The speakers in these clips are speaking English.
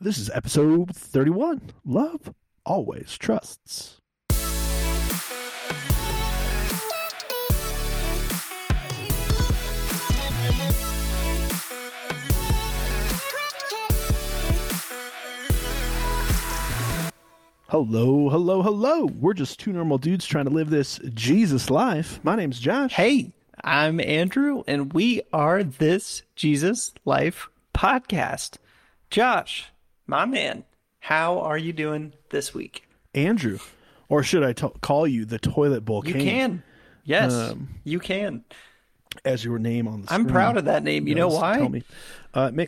This is episode 31 Love Always Trusts. Hello, hello, hello. We're just two normal dudes trying to live this Jesus life. My name's Josh. Hey, I'm Andrew, and we are this Jesus Life podcast. Josh, my man, how are you doing this week? Andrew. Or should I t- call you the toilet bowl You king? can. Yes, Um, you can. As your name on the I'm screen proud of that name. You know why? Tell me. Uh, ma-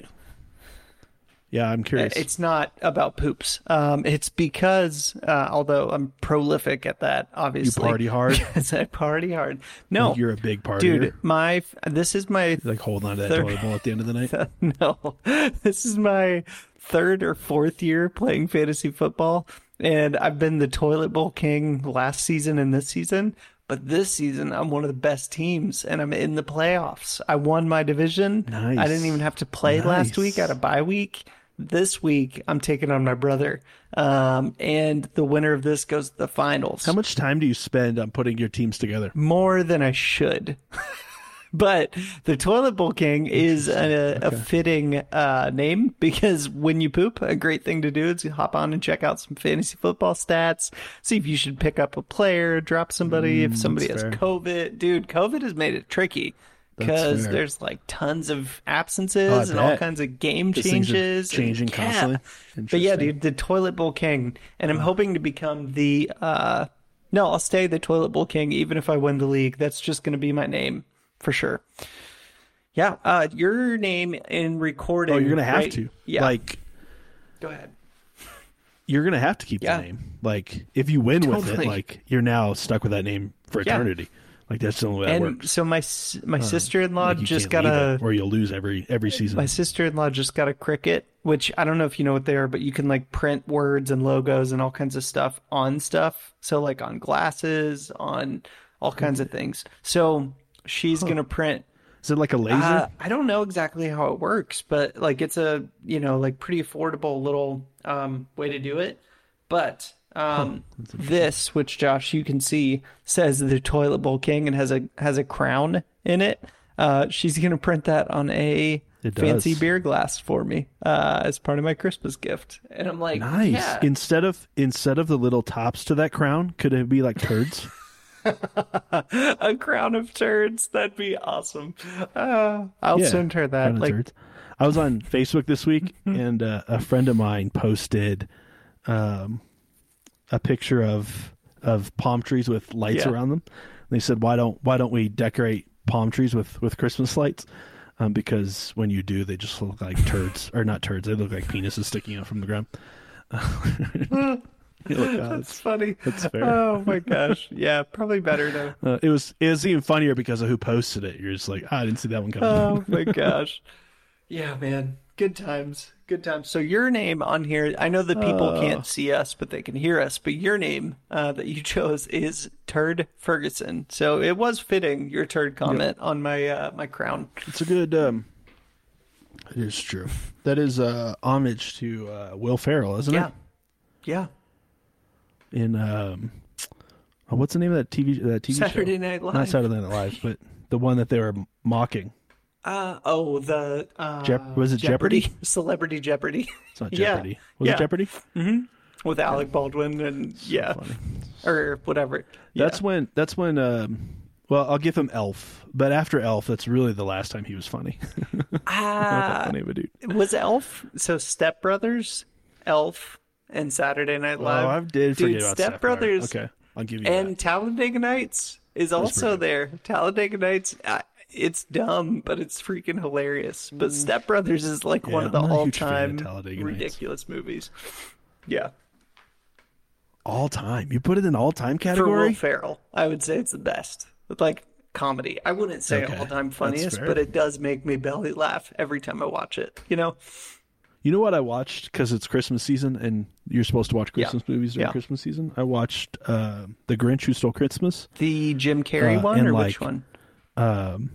yeah, I'm curious. It's not about poops. Um, it's because, uh, although I'm prolific at that, obviously, you party hard. Yes, I party hard. No, You're a big party, dude, my this is my like holding on to that Third- toilet bowl at the end of the night. no, this is my third or fourth year playing fantasy football, and I've been the toilet bowl king last season and this season. But this season, I'm one of the best teams, and I'm in the playoffs. I won my division. Nice. I didn't even have to play last week. at a bye week. This week, I'm taking on my brother, um, and the winner of this goes to the finals How much time do you spend on putting your teams together? more than I should. but the toilet bowl king is a, a fitting uh, name because when you poop, a great thing to do is you hop on and check out some fantasy football stats, see if you should pick up a player, drop somebody, if somebody has fair. COVID. Dude, COVID has made it tricky. Because there's like tons of absences Oh, and all kinds of game These things are changes. and- changing yeah. constantly. But yeah, dude, the toilet bowl king, and I'm hoping to become the. uh No, I'll stay the toilet bowl king, even if I win the league. That's just going to be my name for sure. Yeah, uh your name in recording. Oh, you're gonna have right? to. Yeah, Like go ahead. you're gonna have to keep Yeah. the name. Like if you win with it, like you're now stuck with that name for Yeah. eternity. Like that's the only way that And works. so my s- my sister in law Like, just got a it, or you'll lose every every season. my sister in law just got a Cricut, which I don't know if you know what they are, but you can like print words and logos and all kinds of stuff on stuff. So like on glasses, on all kinds of things. So she's gonna print Is it like a laser? Uh, I don't know exactly how it works, but like it's a you know like pretty affordable little um, way to do it. But um, this, which Josh you can see, says the toilet bowl king and has a has a crown in it. Uh, she's gonna print that on a fancy beer glass for me uh, as part of my Christmas gift, and I'm like, nice. yeah. Instead of instead of the little tops to that crown, could it be like turds? a crown of turds. That'd be awesome. Uh, I'll Yeah, send her that. Like. I was on Facebook this week, and uh, a friend of mine posted um, a picture of of palm trees with lights Yeah. around them. And they said, "Why don't why don't we decorate palm trees with with Christmas lights?" Um, because when you do, they just look like turds, or not turds. They look like penises sticking out from the ground. Like, "Oh, that's funny. that's fair. Oh my gosh. Yeah, probably better though. Uh, it was it was even funnier because of who posted it. You're just like, "Ah, I didn't see that one coming. Oh my gosh. Yeah, man. Good times. Good times. So your name on here, I know that people Uh. can't see us, but they can hear us. But your name uh, that you chose is Turd Ferguson. So it was fitting your turd comment on my uh, my crown. It's a good. um It is true. That is uh homage to uh Will Ferrell, isn't it? Yeah. it? Yeah. In um, oh, what's the name of that TV that TV Saturday show? Night Live. Not Saturday Night Live, but the one that they were mocking. Uh, oh, the uh, Jep- was it Jeopardy? Celebrity Jeopardy It's not Yeah. Jeopardy. Was Yeah. it Jeopardy? with Alec Baldwin and yeah, Funny. or whatever. Yeah. That's when. That's when. um Well, I'll give him Elf, but after Elf, that's really the last time he was funny. Ah, that funny of a dude. Was Elf so Step Brothers, Elf, and Saturday Night Live? Oh, I did forget Dude, about Step Step Brothers. Okay, I'll give you and that. Talladega Nights is also there. Talladega Nights, it's dumb, but it's freaking hilarious. But mm. Step Brothers is like one of the I'm not a huge fan of all-time Talladega Nights. ridiculous movies. Yeah, All time. You put it in all time category. for Will. Ferrell, I would say it's the best. With like comedy, I wouldn't say Okay, all-time funniest, but it does make me belly laugh every time I watch it. You know? You know what I watched because it's Christmas season and you're supposed to watch Yeah. Christmas movies during Yeah. Christmas season. I watched uh, The Grinch Who Stole Christmas. The Jim Carrey Uh, one or like, which one? Um,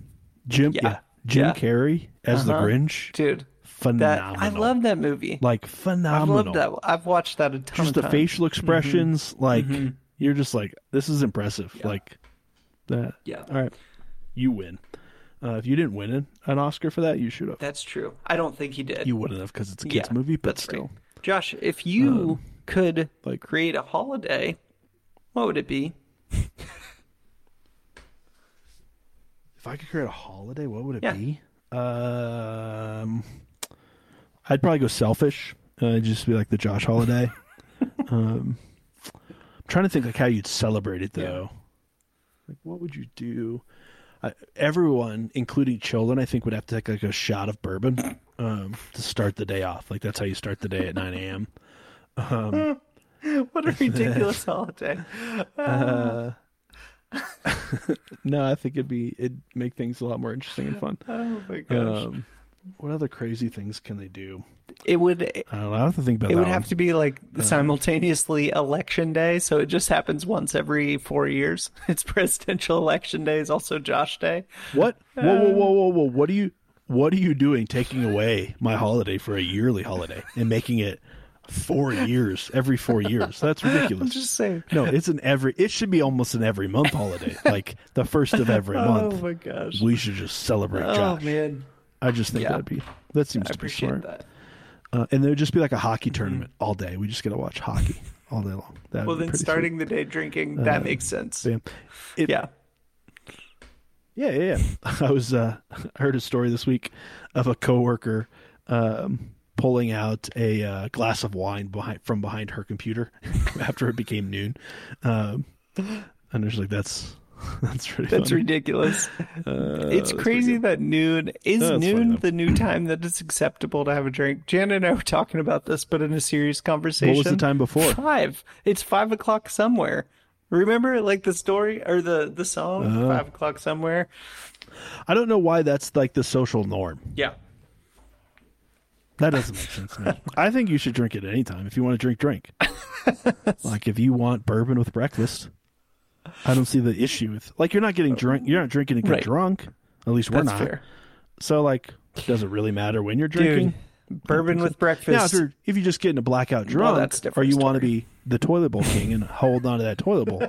Jim, yeah, Yeah. Jim Yeah. Carrey as the Uh-huh. Grinch. Dude, phenomenal. I love that movie. like I've phenomenal. loved that. I've watched that a ton Just the times. facial expressions, like you're just like, this is impressive. Like that. Yeah. All right, you win. Uh, if you didn't win an, an Oscar for that, you should have. That's true. I don't think he did. You wouldn't have because it's a kids Yeah, movie, but still. right. Josh, if you could like- create a holiday, what would it be? If I could create a holiday, what would it Yeah. be? Um, I'd probably go selfish. Uh, just be like the Josh holiday. um, I'm trying to think like how you'd celebrate it though. Like, what would you do? I, everyone, including children, I think would have to take like a shot of bourbon um, to start the day off. Like that's how you start the day at 9 a.m. What a ridiculous holiday. Uh, no, I think it'd be it'd make things a lot more interesting and fun. Oh my gosh. Um, what other crazy things can they do? it would I don't know. I have to think about it would one. have to be like simultaneously election day, so it just happens once every four years. It's presidential election day is also Josh Day. What? Whoa, whoa, um, whoa, whoa, whoa! What are you? What are you doing? Taking away my holiday for a yearly holiday and making it four years every four years? That's ridiculous. I'm just saying. No, it's an every. It should be almost an every month holiday, like the first of every oh month. Oh my gosh. We should just celebrate Oh Josh. man. I just think Yeah. that'd be that seems I to be appreciate smart. that. Uh, and there would just be like a hockey tournament all day. We just get to watch hockey all day long. That Well, then starting the day drinking, that makes sense. Bam. It- Yeah. Yeah, yeah, yeah. I was uh, I heard a story this week of a coworker um, pulling out a uh, glass of wine behind from behind her computer after it became noon, um, and there's like that's that's really That's funny. ridiculous. Uh, it's that's crazy that noon is noon though. the new time that it's acceptable to have a drink. Jan and I were talking about this, but in a serious conversation. What was the time before? Five. It's five o'clock somewhere. Remember, like the story or the the song, Uh-huh. five o'clock somewhere. I don't know why that's like the social norm. Yeah. That doesn't make sense to me. I think you should drink it anytime. If you want to drink, drink. like if you want bourbon with breakfast, I don't see the issue with like you're not getting drunk. You're not drinking to get Right. drunk. At least we're That's not. fair. So like, does it really matter when you're drinking? Dude, bourbon with Now, if breakfast. you're if you're just getting a blackout drunk, that's a or you want to be the toilet bowl king and hold on to that toilet bowl,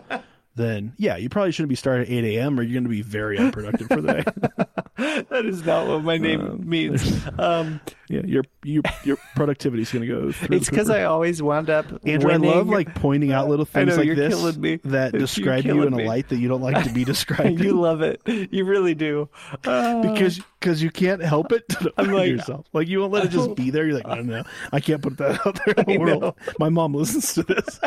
then yeah, you probably shouldn't be starting at eight a.m. or you're going to be very unproductive for the day. that is not what my name means. Um, yeah, your your your productivity is going to go through. it's because I always wound up. Andrew, winning. I love like pointing out little things know, like this killing me. that describe you in a me. light that you don't like to be described you in love it. You really do. Uh, because because you can't help it to I'm like- yourself. Like you won't let it just be there. You're like, no, no, I can't put that out there in the I world. know. My mom listens to this.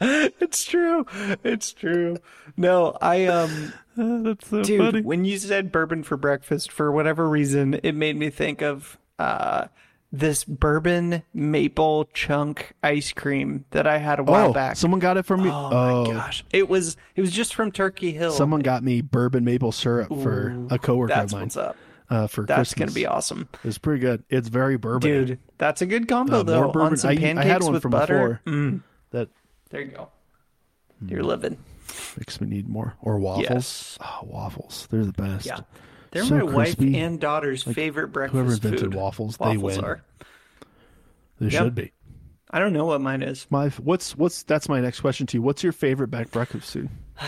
it's true. It's true. No, I um That's so dude, funny. when you said bourbon for breakfast for whatever reason, it made me think of uh this bourbon maple chunk ice cream that I had a while Oh, back. someone got it from me. oh, Oh, my gosh. It was it was just from Turkey Hill. someone got me bourbon maple syrup for a coworker That's of mine what's up. uh, for That's Christmas. gonna be awesome. It's pretty good. It's very bourbon. Dude, that's a good combo Uh, though. bourbon. On some I- I pancakes had one with from butter. before. Mm, That there you go. Hmm. You're living. Makes me need more. Or waffles. Yes. Oh, waffles. They're the best. Yeah. They're So my wife and daughter's favorite breakfast Whoever invented food. waffles, they Waffles win. are. They Yep. should be. I don't know what mine is. My what's what's that's my next question to you. What's your favorite back breakfast food?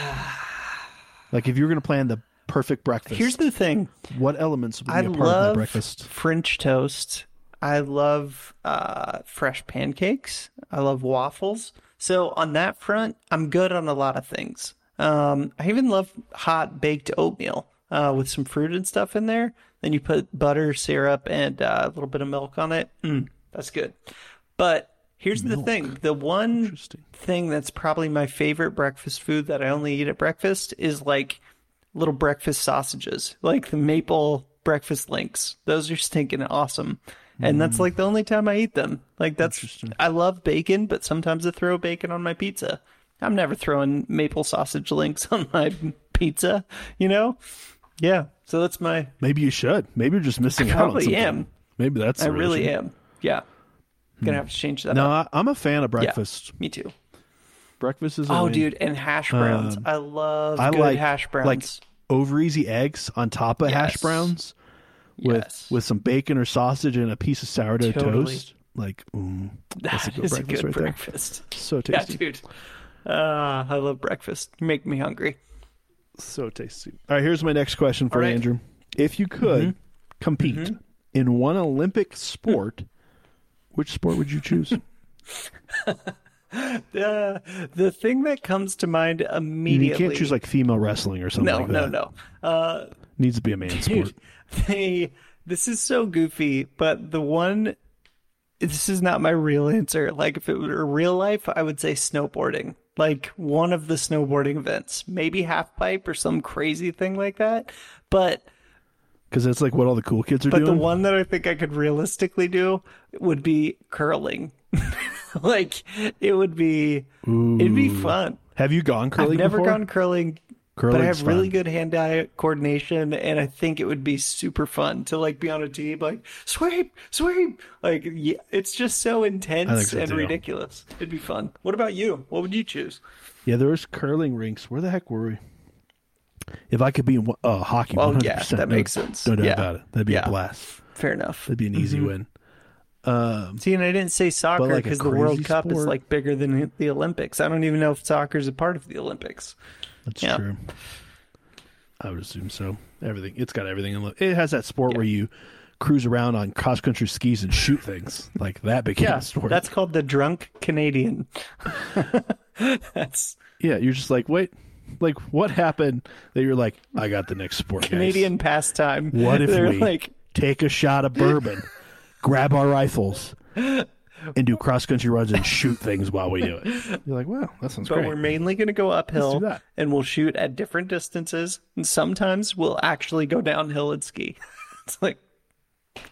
like if you were going to plan the perfect breakfast, Here's the thing. what elements would be I a part of that breakfast? French toast. I love uh, fresh pancakes. I love waffles. So on that front, I'm good on a lot of things. Um, I even love hot baked oatmeal uh, with some fruit and stuff in there. Then you put butter, syrup, and uh, a little bit of milk on it. Mm, that's good. But here's the thing: the one thing that's probably my favorite breakfast food that I only eat at breakfast is like little breakfast sausages, like the maple breakfast links. Those are stinking awesome. And that's like the only time I eat them. Like that's I love bacon, but sometimes I throw bacon on my pizza. I'm never throwing maple sausage links on my pizza, you know? Yeah. So that's my Maybe you should. Maybe you're just missing out on probably something. am. Maybe that's. I really am. Yeah. Gonna have to change that Hmm. No, up. I, I'm a fan of breakfast. Me too. Breakfast is. a Oh dude, and hash browns. Um, I love I good like hash browns. like over easy eggs on top of hash browns with Yes. with some bacon or sausage and a piece of sourdough Totally. toast. Like, mm, that's a good is a breakfast good right breakfast. there. So Yeah, tasty, dude. Uh, I love breakfast. You make me hungry. so tasty. All right, here's my next question for right. Mm-hmm. Andrew. If you could compete in one Olympic sport, which sport would you choose? Uh, the thing that comes to mind immediately. you can't choose like female wrestling or something no, like no, that. no. Uh, Needs to be a man sport. They. This is so goofy, but the one. This is not my real answer. Like, if it were real life, I would say snowboarding. Like one of the snowboarding events, maybe half pipe or some crazy thing like that. But Because that's like what all the cool kids are But doing. But the one that I think I could realistically do would be curling. like it would be it'd be fun. Have you gone curling I've never before? gone curling, but I have really good hand-eye coordination, and I think it would be super fun to like be on a team, like sweep, sweep. Like yeah, it's just so intense so, and too. ridiculous. It'd be fun. What about you? What would you choose? Yeah, there was curling rinks. Where the heck were we? If I could be in uh, hockey, 100%, yeah, that no- makes sense. No doubt Yeah. about it. That'd be Yeah. a blast. Fair enough. That'd be an easy win. Um, See, and I didn't say soccer like because the World crazy Cup is like bigger than the Olympics. I don't even know if soccer is a part of the Olympics. That's Yeah. true. I would assume so. Everything. It's got everything. in it. It has that sport where you cruise around on cross country skis and shoot things. Like that became Yeah, a sport. that's called the drunk Canadian. that's yeah. You're just like, wait, like what happened that you're like, I got the next sport. guys. Canadian pastime. What if They're we like, take a shot of bourbon, grab our rifles, and do cross country runs and shoot things while we do it? You're like, wow, that sounds but great. we're mainly going to go uphill, that. and we'll shoot at different distances, and sometimes we'll actually go downhill and ski. it's like,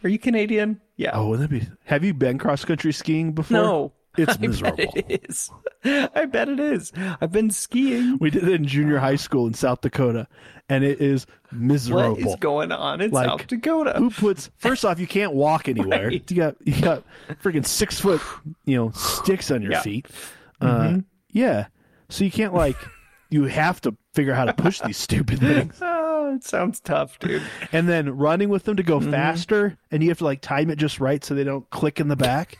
are you Canadian? Yeah. Oh, wouldn't that be? Have you been cross country skiing before? no. It's I miserable. bet it is. I bet it is. I've been skiing. We did it in junior high school in South Dakota, and it is miserable. What is going on in Like, South Dakota? Who puts? First off, you can't walk anywhere. Right. You got you got freaking six foot, you know, sticks on your Yeah. feet. Uh, yeah, so you can't like. You have to figure out how to push these stupid things. Oh, it sounds tough, dude. and then running with them to go Mm-hmm. faster, and you have to like time it just right so they don't click in the back.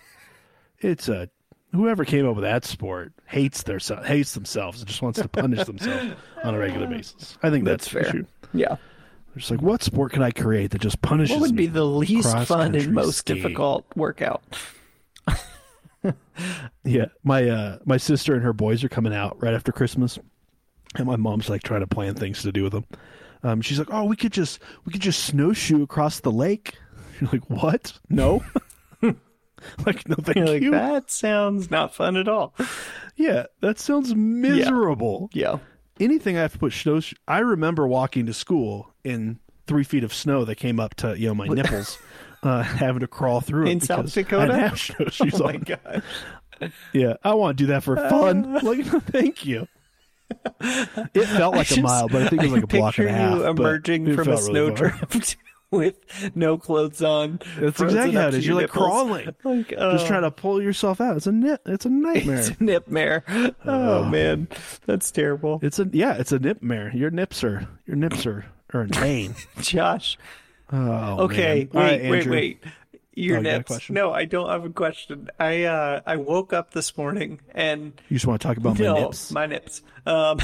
It's a whoever came up with that sport hates their hates themselves and just wants to punish themselves on a regular basis. I think that's, That's fair. issue. Yeah. They're just like, what sport can I create that just punishes What would be the least fun and most difficult workout? Yeah, my uh, my sister and her boys are coming out right after Christmas, and my mom's like trying to plan things to do with them. Um, she's like, "Oh, we could just we could just snowshoe across the lake." You're like, "What? No." like, no, thank You're like, you. that sounds not fun at all. Yeah, that sounds miserable. Yeah. Anything I have to put snow. I remember walking to school in three feet of snow that came up to you know my nipples, uh, having to crawl through it In South I Dakota? didn't have snowshoes Oh my on. god. Yeah, I want to do that for fun. like, thank you. It felt like a Just- mile, but I think it was like a block and a half. you emerging from a snow really far. with no clothes on. That's exactly how it is. your You're like nipples. crawling, Like, just uh, trying to pull yourself out. It's a nip. It's a nightmare. It's a nip mare. Oh man, that's terrible. It's a yeah. It's a nip mare. Your nips are your nips are are in pain. Josh. Oh, Okay, man. All right, wait, wait, wait. Your Oh, you nips. question? No, I don't have a question. I uh I woke up this morning and You just want to talk about my nips? my nips. Um,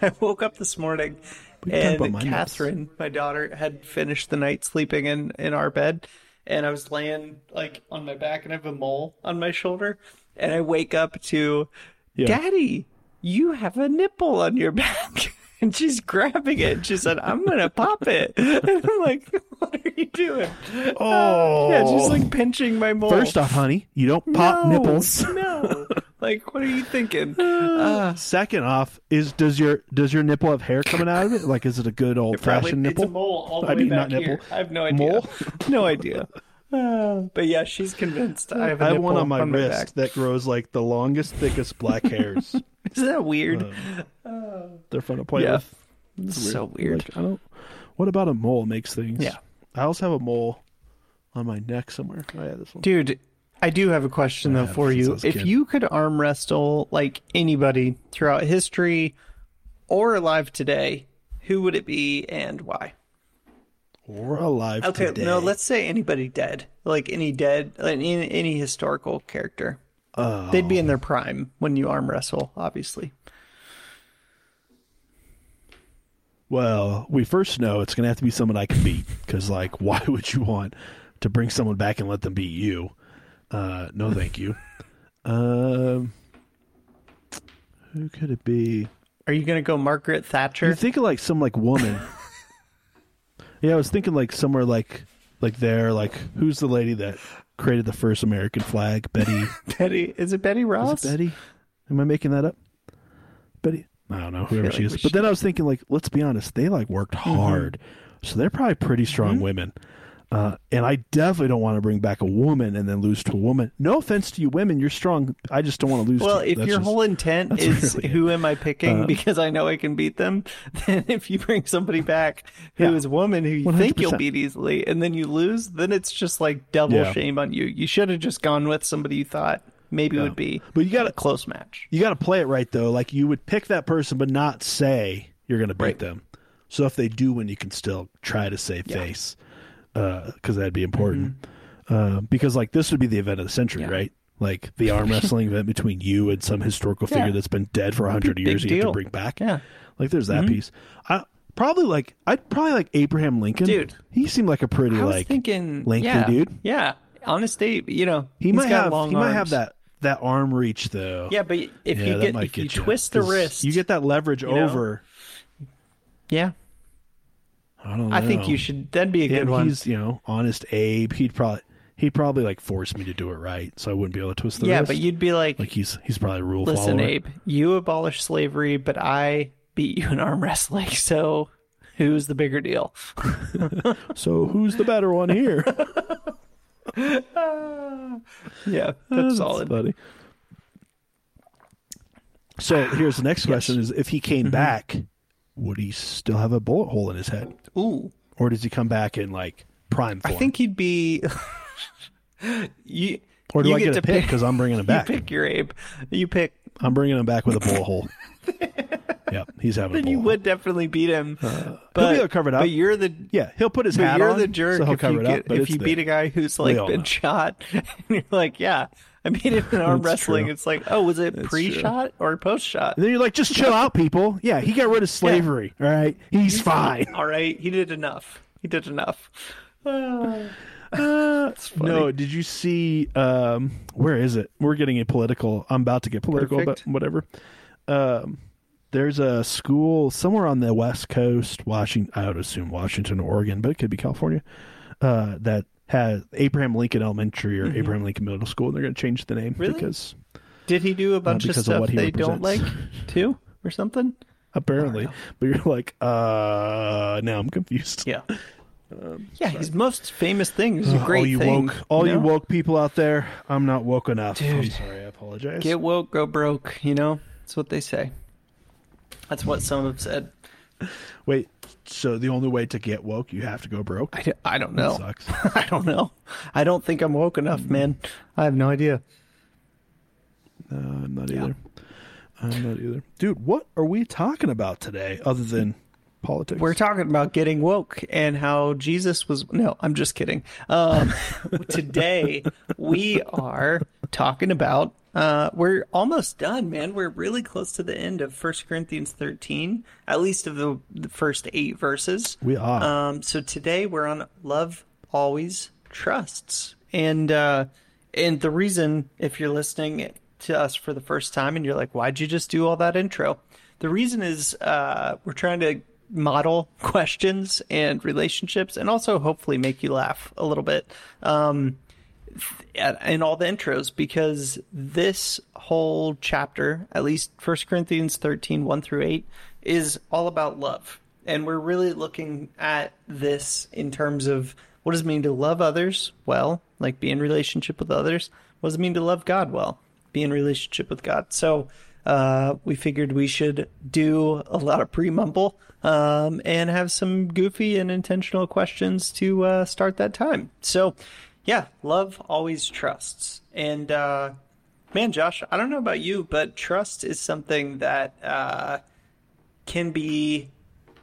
I woke up this morning We and about my nips. Catherine, my daughter, had finished the night sleeping in in our bed, and I was laying like on my back, and I have a mole on my shoulder, and I wake up to, Yeah. Daddy, you have a nipple on your back. And she's grabbing it. and She said, "I'm gonna pop it." And I'm like, "What are you doing?" Oh. yeah, she's like pinching my mole. First off, honey, you don't pop No, nipples. No, like, what are you thinking? Uh, Second off, is does your does your nipple have hair coming out of it? Like, is it a good old Probably fashioned it's nipple? a mole all the I way mean, back not here. nipple. I have no idea. Mole? no idea. Uh, but yeah, she's convinced I have a I have one on my wrist back. that grows like the longest, thickest black hairs. Isn't that weird? They're fun to play Yeah. with. It's so weird. Like, I don't. What about a mole makes things? Yeah. I also have a mole on my neck somewhere. Oh yeah, this one. Dude, I do have a question though for you. If you could arm wrestle like anybody throughout history or alive today, who would it be and why? or alive Okay, today. no, let's say anybody dead, like any dead, like any, any historical character. Oh. They'd be in their prime when you arm wrestle, obviously. Well, we first know it's going to have to be someone I can beat because, like, why would you want to bring someone back and let them beat you? Uh, no, thank you. um, who could it be? Are you gonna go Margaret Thatcher? You think of like some like woman. yeah, I was thinking like somewhere like like there, like who's the lady that created the first American flag? Betty. Betty? Is it Betty Ross? Is it Betty? Am I making that up? I don't know, whoever she like is. But should- then I was thinking, like, let's be honest, they like worked hard, so they're probably pretty strong Mm-hmm. women. Uh, and I definitely don't want to bring back a woman and then lose to a woman. No offense to you, women, you're strong. I just don't want to lose. Well, to if your just- whole intent is really it. who am I picking Uh, because I know I can beat them, then if you bring somebody back who is Yeah. a woman who you think you'll beat easily and then you lose, then it's just like double Yeah. shame on you. You should have just gone with somebody you thought maybe would be But you got a close match. you got to play it right though. Like you would pick that person, but not say you're going to beat Right. them. So if they do win, you can still try to save face, because that'd be important. Uh, because like this would be the event of the century, Mm-hmm. Yeah. right? Like the arm wrestling event between you and some historical figure Yeah. that's been dead for a hundred years. You have to bring back. Yeah. Like there's that piece. I probably like I'd probably like Abraham Lincoln. Dude. he seemed like a pretty I was like thinking lengthy yeah, dude. Yeah. Honest Abe, you know, he might have he might have that that arm reach though. Yeah, but if Yeah, you get if you get twist the wrist, you get that leverage know? over. yeah, I don't know. I think you should. That'd be a good and one. he's you know honest Abe. He'd probably he'd probably like force me to do it right, so I wouldn't be able to twist the wrist. Yeah, wrist. but you'd be like, like he's he's probably a rule listen, follower. Abe, you abolish slavery, but I beat you in arm wrestling. So, who's the bigger deal? So who's the better one here? Yeah, that's solid. funny. So here's the next question: Is if he Mm-hmm. came back, would he still have a bullet hole in his head, Ooh, or does he come back in like prime I think he'd be. you or do you I get, to a pick because I'm bringing him back? You pick your Abe. You pick. I'm bringing him back with a bullet hole. Yep, he's having a Then bullet you would definitely beat him. but he'll be able to cover it up. But you're the Yeah, he'll put his But hat you're on. the jerk so he'll if cover you it up. but if you beat a guy who's like been know. shot and you're like, yeah, I beat him in arm wrestling. true. It's like, oh, was it That's pre-shot or post-shot? And then you're like, just chill out, people. Yeah, he got rid of slavery. All right, he's fine. All right, he did enough. He did enough. Uh, funny. no, did you see? Um, where is it? We're getting a political. I'm about to get political, Perfect. but whatever. Um, there's a school somewhere on the West Coast, Washington. I would assume Washington, Oregon, but it could be California. Uh, that has Abraham Lincoln Elementary or Abraham Lincoln Middle School, and they're going to change the name Mm-hmm. Really? because Did he do a bunch of because of stuff he they don't like represents. too, or something? apparently. But you're like, uh, now I'm confused. Yeah. yeah, his most famous thing is a great all you thing. woke, all you know? woke people out there, I'm not woke enough. I'm sorry, I apologize. Get woke, go broke. You know, that's what they say. That's what some have said. Wait, so the only way to get woke, you have to go broke? I, don't know. Sucks. I don't know. I don't think I'm woke enough, man. I have no idea. Uh, I'm not Yeah. either. I'm not either. Dude, what are we talking about today other than politics? We're talking about getting woke and how Jesus was. No, I'm just kidding. Um, today we are talking about. Uh, we're almost done, man. We're really close to the end of First Corinthians 13, at least of the, the first eight verses. we are. Um, so today we're on love always trusts, and uh, and the reason, if you're listening to us for the first time and you're like, why'd you just do all that intro? The reason is uh, we're trying to model questions and relationships, and also hopefully make you laugh a little bit. Um, in all the intros because this whole chapter, at least 1 Corinthians 13, 1 through 8, is all about love. And we're really looking at this in terms of what does it mean to love others well, like be in relationship with others? What does it mean to love God well, be in relationship with God? So uh, we figured we should do a lot of pre mumble um, and have some goofy and intentional questions to uh, start that time. So, yeah, love always trusts. And uh, man, Josh, I don't know about you, but trust is something that uh, can be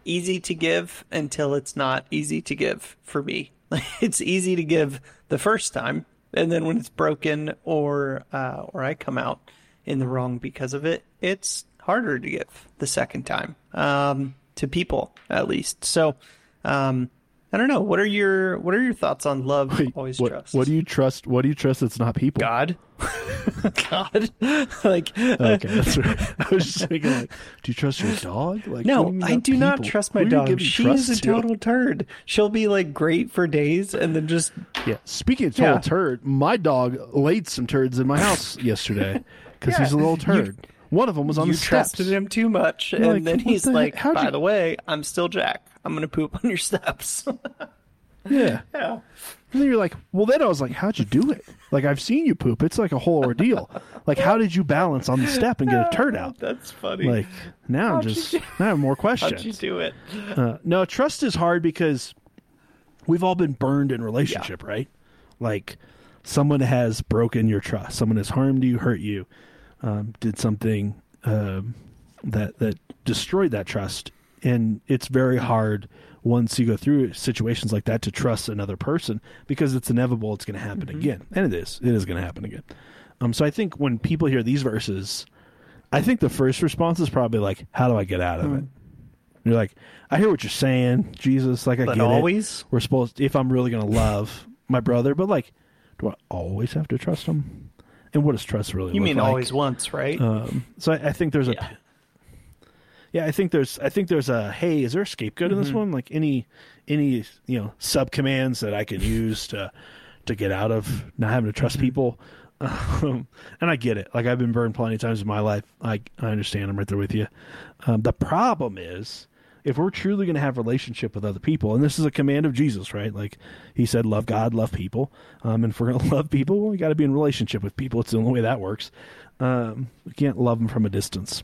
easy to give until it's not easy to give for me. it's easy to give the first time, and then when it's broken or uh, or I come out in the wrong because of it, it's harder to give the second time um, to people at least. So. Um, I don't know. What are your What are your thoughts on love? Wait, always what, trust. What do you trust? What do you trust? That's not people. God. God. like Okay, that's right. I was just thinking, like, do you trust your dog? Like, no, do I do not trust my you dog. She is a to? total turd. She'll be like great for days and then just Yeah. Speaking of total Yeah. turd, my dog laid some turds in my house yesterday because Yeah, he's a little you- turd. One of them was on you the steps. trusted him too much, and like, then he's the like, heck? "By you- the way, I'm still Jack. I'm gonna poop on your steps." Yeah. yeah. And then you're like, well, then I was like, how'd you do it? Like, I've seen you poop. It's like a whole ordeal. like, how did you balance on the step and get a turd out? That's funny. Like, now I'm How'd you just, do- now I have more questions. How'd you do it? Uh, no, trust is hard because we've all been burned in relationship, right? Like, someone has broken your trust. Someone has harmed you, hurt you, um, did something um, that that destroyed that trust, and it's very hard once you go through situations like that to trust another person because it's inevitable. It's going to happen again, and it is. It is going to happen again. Um, so I think when people hear these verses, I think the first response is probably like, "How do I get out of it?" You're like, I hear what you're saying, Jesus. Like, I But get it. always? We're supposed, if I'm really going to love my brother, but like, do I always have to trust him? And what does trust really? You mean like? always once, right? Um, so I, I think there's a, Yeah. I think there's, I think there's a. Hey, is there a scapegoat in Mm-hmm. this one? Like any, any you know sub commands that I can use to, to get out of not having to trust Mm-hmm. people. Um, and I get it. Like I've been burned plenty of times in my life. I I understand. I'm right there with you. Um, the problem is if we're truly going to have relationship with other people, and this is a command of Jesus, right? Like he said, love God, love people. Um, and if we're going to love people, well, we got to be in relationship with people. It's the only way that works. Um, we can't love them from a distance.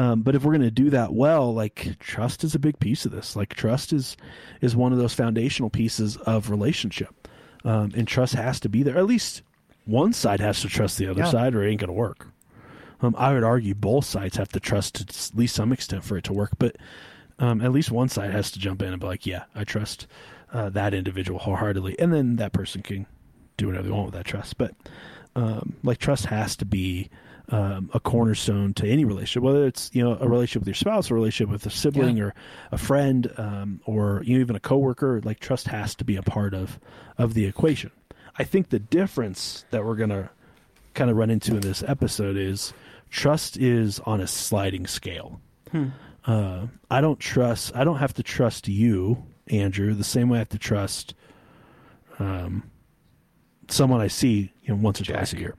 Um, but if we're going to do that well, like trust is a big piece of this. Like trust is is one of those foundational pieces of relationship, um, and trust has to be there. At least one side has to trust the other Yeah. side, or it ain't going to work. Um, I would argue both sides have to trust to at least some extent for it to work, but um, at least one side has to jump in and be like, "Yeah, I trust uh, that individual wholeheartedly," and then that person can do whatever they want with that trust. But um, like trust has to be um, a cornerstone to any relationship, whether it's you know a relationship with your spouse, a relationship with a sibling, Yeah. or a friend, um, or you know, even a coworker. Like trust has to be a part of of the equation. I think the difference that we're gonna kind of run into in this episode is trust is on a sliding scale. Uh, I don't trust. I don't have to trust you, Andrew, the same way I have to trust um, someone I see you know once or twice a year.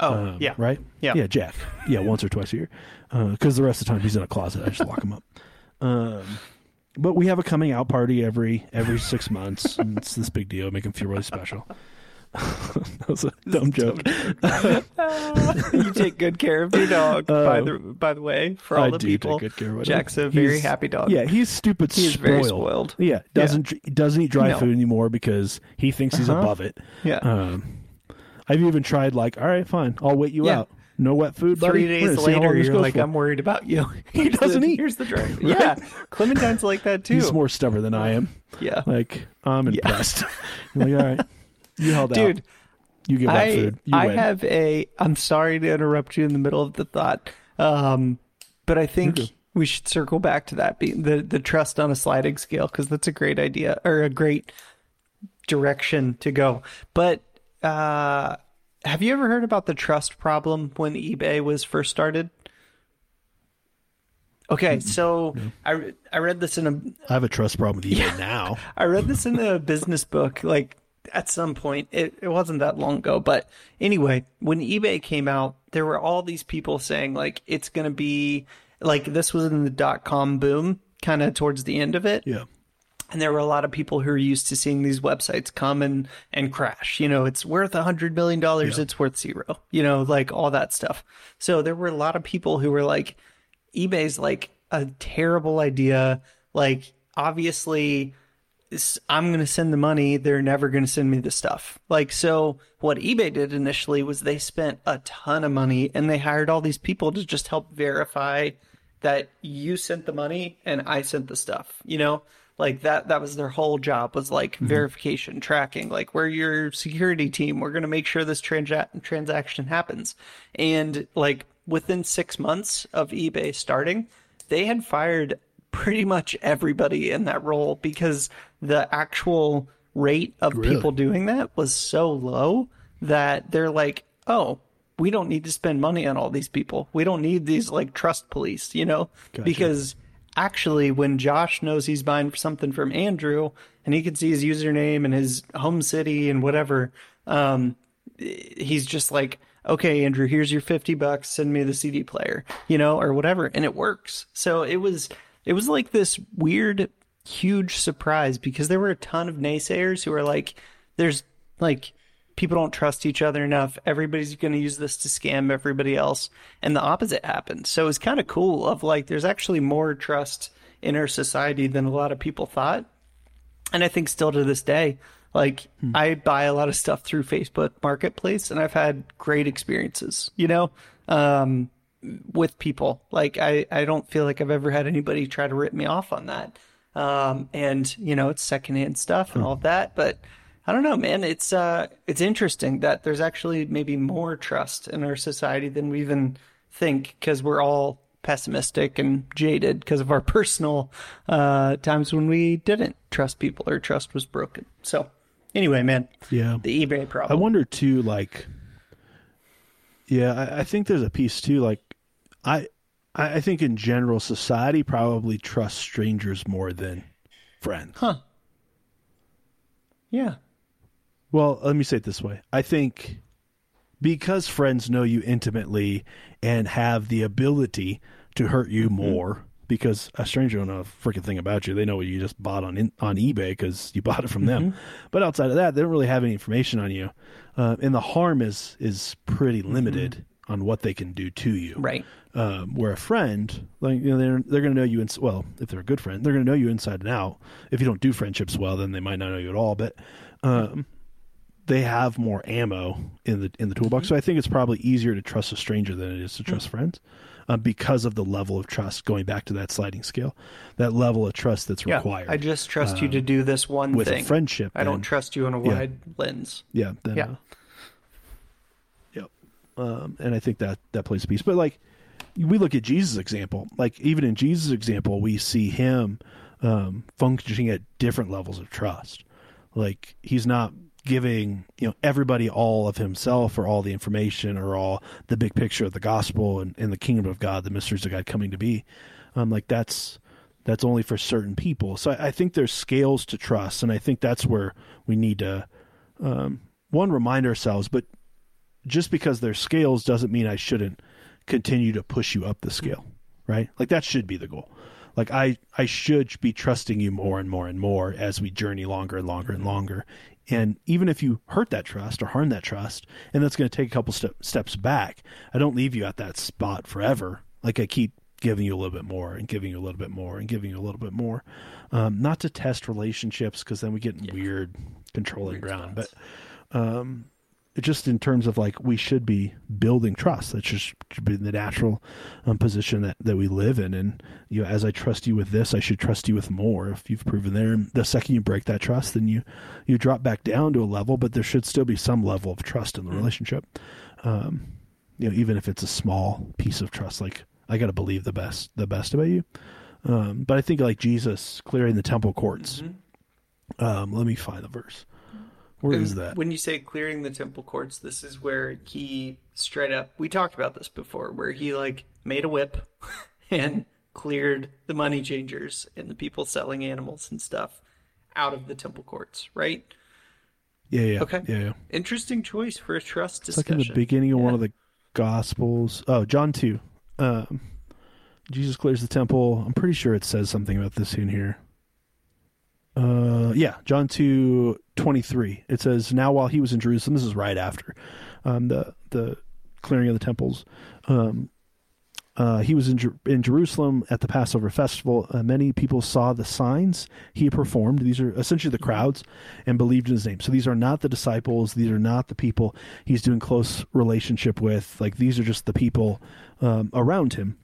Oh, Um, yeah. Right? Yeah. Yeah, Jack. Yeah, once or twice a year. Because the rest of the time he's in a closet. I just lock him up. Um, but we have a coming out party every every six months. And it's this big deal. Make him feel really special. that was a dumb joke. you take good care of your dog, by Um, the by the way, for all I the do people. take good care of it. Jack's a very He's- happy dog. Yeah, he's stupid. He is spoiled. very spoiled. Yeah, doesn't dr- doesn't eat dry No. food anymore because he thinks he's Uh-huh. above it. Yeah. Um, I've even tried like, all right, fine, I'll wait you Yeah. out. No wet food, buddy. Three days gonna see how long later, you're like, for. I'm worried about you. He doesn't the, eat. Here's the drink. Yeah, Clementine's like that too. He's more stubborn than I am. yeah, Like I'm Yeah. impressed. I'm like, all right, you held dude. out. Dude, you give I food. You I win. have a. I'm sorry to interrupt you in the middle of the thought, um, but I think we should circle back to that. Be the the trust on a sliding scale because that's a great idea or a great direction to go. But uh, have you ever heard about the trust problem when eBay was first started? Okay, so I I read this in a I have a trust problem with eBay now. I read this in a business book, like at some point. It, it wasn't that long ago. But anyway, when eBay came out, there were all these people saying, like, it's going to be like this was in the dot com boom, kind of towards the end of it. Yeah. And there were a lot of people who are used to seeing these websites come and, and crash. You know, it's worth a hundred million dollars, it's worth zero, you know, like all that stuff. So there were a lot of people who were like, eBay's like a terrible idea. Like, obviously, I'm going to send the money. They're never going to send me the stuff. Like, so what eBay did initially was they spent a ton of money and they hired all these people to just help verify that you sent the money and I sent the stuff. You know, like that that was their whole job was like mm-hmm. verification, tracking. Like we're your security team. We're going to make sure this transa- transaction happens. And like within 6 months of eBay starting, they had fired pretty much everybody in that role because the actual rate of really? people doing that was so low that they're like, "Oh, we don't need to spend money on all these people. We don't need these like trust police, you know? Gotcha. Because actually when Josh knows he's buying something from Andrew and he can see his username and his home city and whatever, um, he's just like, okay, Andrew, here's your 50 bucks. Send me the CD player, you know, or whatever. And it works. So it was, it was like this weird, huge surprise because there were a ton of naysayers who were like, there's like, people don't trust each other enough. Everybody's going to use this to scam everybody else. And the opposite happened. So it's kind of cool of like, there's actually more trust in our society than a lot of people thought. And I think still to this day, like hmm. I buy a lot of stuff through Facebook Marketplace and I've had great experiences, you know, um, with people. Like I, I don't feel like I've ever had anybody try to rip me off on that. Um, and you know, it's secondhand stuff and all of that, but I don't know, man. It's uh, it's interesting that there's actually maybe more trust in our society than we even think because we're all pessimistic and jaded because of our personal uh, times when we didn't trust people or trust was broken. So, anyway, man. Yeah. The eBay problem. I wonder too, like, yeah, I, I think there's a piece too, like, I, I think in general, society probably trusts strangers more than friends. Huh. Yeah. Well, let me say it this way. I think because friends know you intimately and have the ability to hurt you mm-hmm. more because a stranger don't know a freaking thing about you. They know what you just bought on in, on eBay because you bought it from them. Mm-hmm. But outside of that, they don't really have any information on you, uh, and the harm is is pretty mm-hmm. limited mm-hmm. on what they can do to you. Right. Um, where a friend, like you know, they're they're going to know you. In, well, if they're a good friend, they're going to know you inside and out. If you don't do friendships well, then they might not know you at all. But um, they have more ammo in the in the toolbox. Mm-hmm. So I think it's probably easier to trust a stranger than it is to trust mm-hmm. friends, uh, because of the level of trust. Going back to that sliding scale, that level of trust that's yeah, required. I just trust um, you to um, do this one with thing. friendship. I don't trust you on a yeah. wide lens. Yeah. Then, yeah. Uh, yep. Um, and I think that that plays a piece. But like, we look at Jesus' example. Like even in Jesus' example, we see him um, functioning at different levels of trust. Like he's not giving you know everybody all of himself or all the information or all the big picture of the gospel and, and the kingdom of God, the mysteries of God coming to be. Um, like that's that's only for certain people. So I, I, think there's scales to trust, and I think that's where we need to um, one remind ourselves. But just because there's scales doesn't mean I shouldn't continue to push you up the scale, right? Like that should be the goal. Like I, I should be trusting you more and more and more as we journey longer and longer and longer, and even if you hurt that trust or harm that trust, and that's going to take a couple step, steps back, I don't leave you at that spot forever. Like I keep giving you a little bit more and giving you a little bit more and giving you a little bit more. Um, not to test relationships because then we get in yeah. weird controlling weird ground, spots. but um, just in terms of like we should be building trust. That just should be the natural um, position that, that we live in. And you know, as I trust you with this, I should trust you with more. If you've proven there, and the second you break that trust, then you you drop back down to a level. But there should still be some level of trust in the mm. relationship. Um, you know, even if it's a small piece of trust, like I got to believe the best the best about you. Um, but I think like Jesus clearing the temple courts. Mm-hmm. Um, let me find the verse. Where and is that? When you say clearing the temple courts, this is where he straight up. We talked about this before, where he like made a whip and cleared the money changers and the people selling animals and stuff out of the temple courts, right? Yeah, yeah. Okay. Yeah, yeah. Interesting choice for a trust it's discussion. like in the beginning of yeah. one of the Gospels. Oh, John 2. Um, Jesus clears the temple. I'm pretty sure it says something about this in here. Uh, yeah, John 2 23. It says, Now while he was in Jerusalem, this is right after um, the, the clearing of the temples. Um, uh, he was in, Jer- in Jerusalem at the Passover festival. Uh, many people saw the signs he performed. These are essentially the crowds and believed in his name. So these are not the disciples. These are not the people he's doing close relationship with. Like these are just the people um, around him.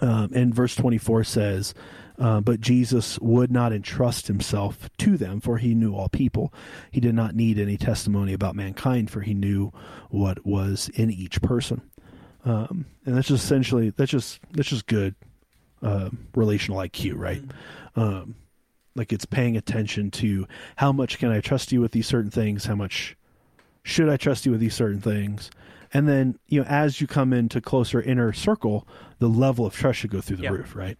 Um, and verse 24 says, uh, But Jesus would not entrust himself to them, for he knew all people. He did not need any testimony about mankind, for he knew what was in each person. Um, and that's just essentially that's just that's just good uh, relational IQ, right? Um, like it's paying attention to how much can I trust you with these certain things, how much should I trust you with these certain things, and then you know as you come into closer inner circle, the level of trust should go through the Yeah. roof, right?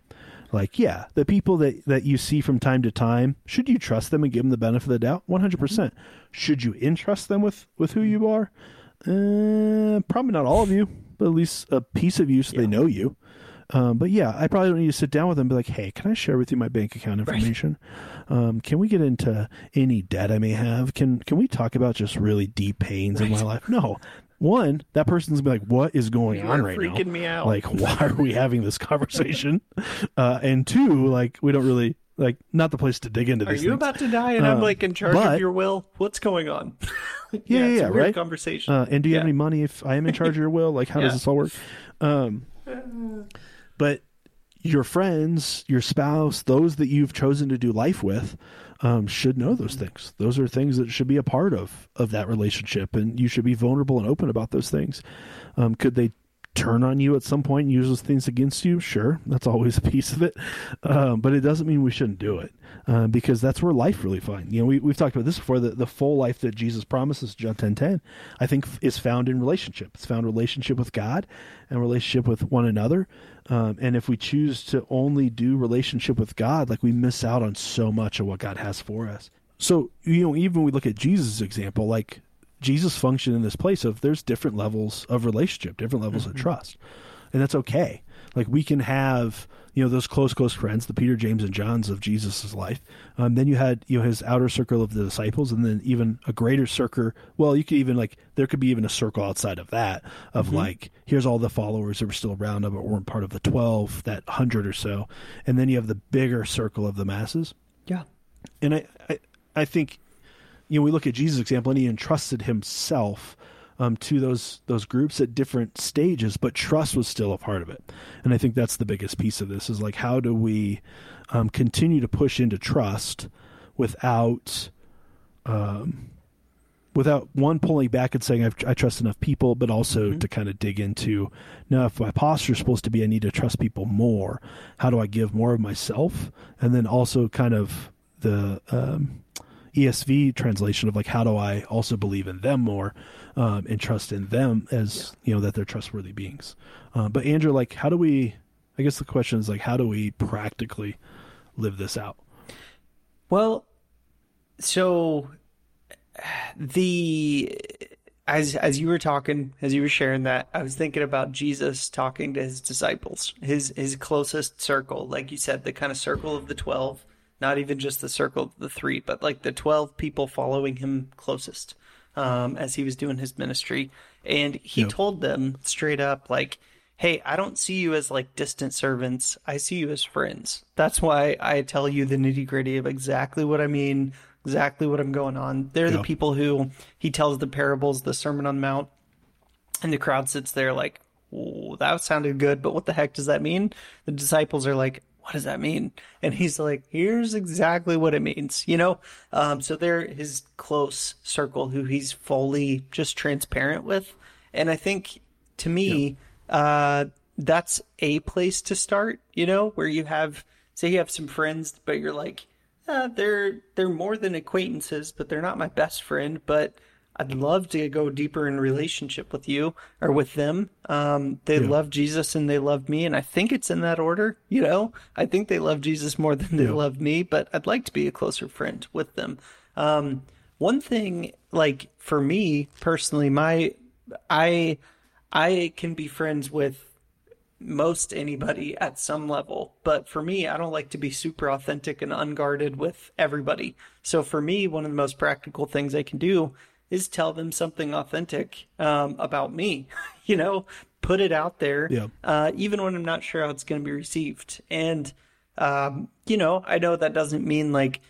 Like yeah, the people that that you see from time to time, should you trust them and give them the benefit of the doubt? One hundred percent. Should you entrust them with with who you are? Uh, probably not all of you, but at least a piece of you, so they know you. Um, but yeah, I probably don't need to sit down with them and be like, "Hey, can I share with you my bank account information? Um, can we get into any debt I may have? Can can we talk about just really deep pains in my life?" No. One, that person's gonna be like, "What is going You on right freaking now? me out." Like, why are we having this conversation?" uh, and two, like, we don't really like not the place to dig into this. Are you things. about to die and I'm Um, like in charge but- of your will? What's going on? Yeah, yeah, yeah, right? Conversation. Uh, and do you have any money if I am in charge of your will? Like, how does this all work? Um, but your friends, your spouse, those that you've chosen to do life with, um, should know those things. Those are things that should be a part of of that relationship, and you should be vulnerable and open about those things. Um, could they turn on you at some point and use those things against you? Sure, that's always a piece of it, um, but it doesn't mean we shouldn't do it uh, because that's where life really finds. You know, we we've talked about this before. The the full life that Jesus promises, John ten ten, I think is found in relationship. It's found relationship with God and relationship with one another. Um, and if we choose to only do relationship with God, like we miss out on so much of what God has for us. So you know, even when we look at Jesus' example, like Jesus functioned in this place of there's different levels of relationship, different levels of trust, and that's okay. Like we can have you know those close close friends, the Peter, James, and Johns of Jesus' life. Um, then you had you know his outer circle of the disciples, and then even a greater circle. Well, you could even like there could be even a circle outside of that of like here's all the followers that were still around but weren't part of the twelve, that hundred or so, and then you have the bigger circle of the masses yeah. and I, I, I think, you know, we look at Jesus' example, and he entrusted himself um, to those those groups at different stages, but trust was still a part of it. And I think that's the biggest piece of this is like, how do we um, continue to push into trust without, um, without one pulling back and saying I've, I trust enough people, but also to kind of dig into now if my posture is supposed to be I need to trust people more. How do I give more of myself? And then also kind of the um, ESV translation of like how do I also believe in them more um, and trust in them as you know that they're trustworthy beings. Uh, but Andrew, like how do we? I guess the question is like how do we practically live this out? Well, so the as as you were talking, as you were sharing that, I was thinking about Jesus talking to his disciples, his his closest circle, like you said, the kind of circle of the 12, not even just the circle of the 3, but like the 12 people following him closest. Um, as he was doing his ministry, and he Yep. told them straight up, like, "Hey, I don't see you as like distant servants. I see you as friends. That's why I tell you the nitty gritty of exactly what I mean, exactly what I'm going on. They're the people who he tells the parables, the Sermon on the Mount, and the crowd sits there like, "Ooh, that sounded good, but what the heck does that mean?" The disciples are like, "What does that mean?" And he's like, "Here's exactly what it means." You know, um, so they're his close circle who he's fully just transparent with, and I think to me, uh, that's a place to start. You know, where you have, say, you have some friends, but you're like, uh, they're they're more than acquaintances, but they're not my best friend. But I'd love to go deeper in relationship with you or with them. Um, they Yeah. love Jesus and they love me, and I think it's in that order. You know, I think they love Jesus more than they Yeah. love me, but I'd like to be a closer friend with them. Um, one thing, like for me personally, my I I can be friends with most anybody at some level. But for me, I don't like to be super authentic and unguarded with everybody. So for me, one of the most practical things I can do is tell them something authentic um, about me. you know, put it out there, Yeah. uh, even when I'm not sure how it's going to be received. And um, you know, I know that doesn't mean like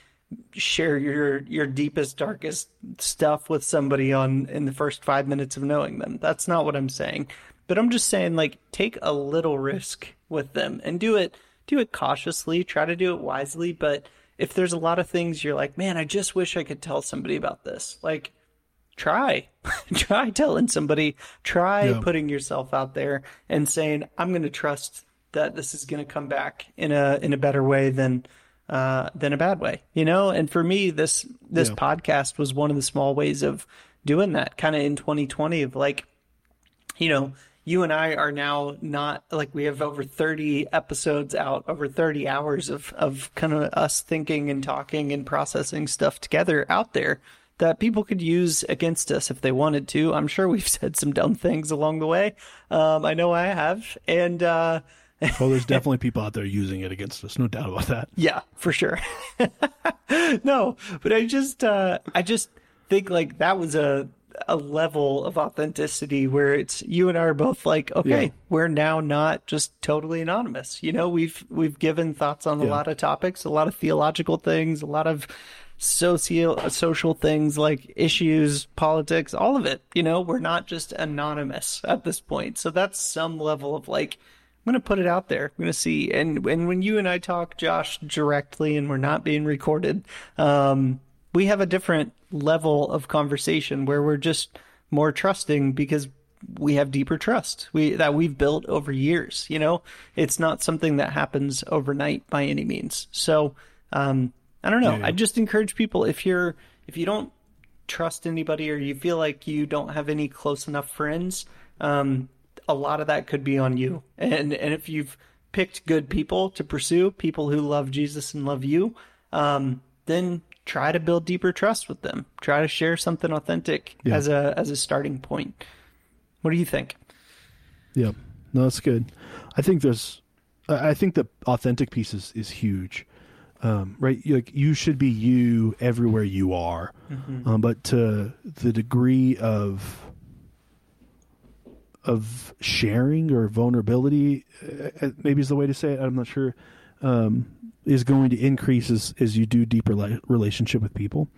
share your your deepest darkest stuff with somebody on in the first 5 minutes of knowing them. That's not what I'm saying. but I'm just saying, like, take a little risk with them and do it, do it cautiously. Try to do it wisely. But if there's a lot of things you're like, man, I just wish I could tell somebody about this. Like, try, try telling somebody. Try Yeah. putting yourself out there and saying, I'm going to trust that this is going to come back in a in a better way than uh, than a bad way, you know. And for me, this this Yeah. podcast was one of the small ways of doing that. Kind of in 2020, of like, you know, you and I are now not like we have over 30 episodes out, over 30 hours of of kind of us thinking and talking and processing stuff together out there that people could use against us if they wanted to. I'm sure we've said some dumb things along the way. Um, I know I have, and. uh Well, there's definitely people out there using it against us, no doubt about that. yeah, for sure. no, but I just uh I just think like that was a a level of authenticity where it's you and I are both like, okay, Yeah. we're now not just totally anonymous. You know, we've we've given thoughts on a lot of topics, a lot of theological things, a lot of socio social things like issues, politics, all of it. You know, we're not just anonymous at this point. So that's some level of like I'm gonna put it out there. I'm gonna see. And and when you and I talk, Josh, directly, and we're not being recorded, um, we have a different level of conversation where we're just more trusting because we have deeper trust we that we've built over years. You know, it's not something that happens overnight by any means. So um, I don't know. Yeah. I just encourage people if you're if you don't trust anybody or you feel like you don't have any close enough friends, um, a lot of that could be on you. And and if you've picked good people to pursue, people who love Jesus and love you, um, then try to build deeper trust with them. Try to share something authentic Yeah. as a as a starting point. What do you think? Yeah, no, that's good. I think there's, I I think the authentic piece is, is huge, um, right? Like you should be you everywhere you are, um, but to the degree of of sharing or vulnerability, uh, uh, maybe is the way to say it. I'm not sure. Um, is going to increase as, as you do deeper li- relationship with people.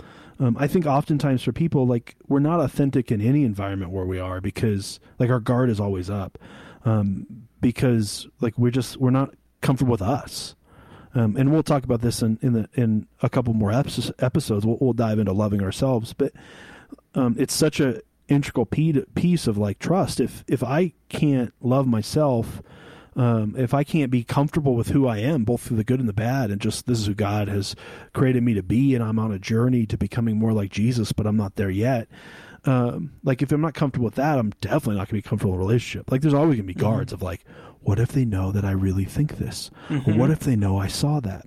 Um, I think oftentimes for people, like we're not authentic in any environment where we are because like our guard is always up, um, because like we're just we're not comfortable with us. Um, and we'll talk about this in in, the, in a couple more episodes. We'll, we'll dive into loving ourselves, but um, it's such a integral piece of like trust. If if I can't love myself, um, if I can't be comfortable with who I am, both through the good and the bad, and just this is who God has created me to be, and I'm on a journey to becoming more like Jesus, but I'm not there yet. Um, like if I'm not comfortable with that, I'm definitely not gonna be comfortable in a relationship. Like there's always gonna be guards of like, what if they know that I really think this, or what if they know I saw that,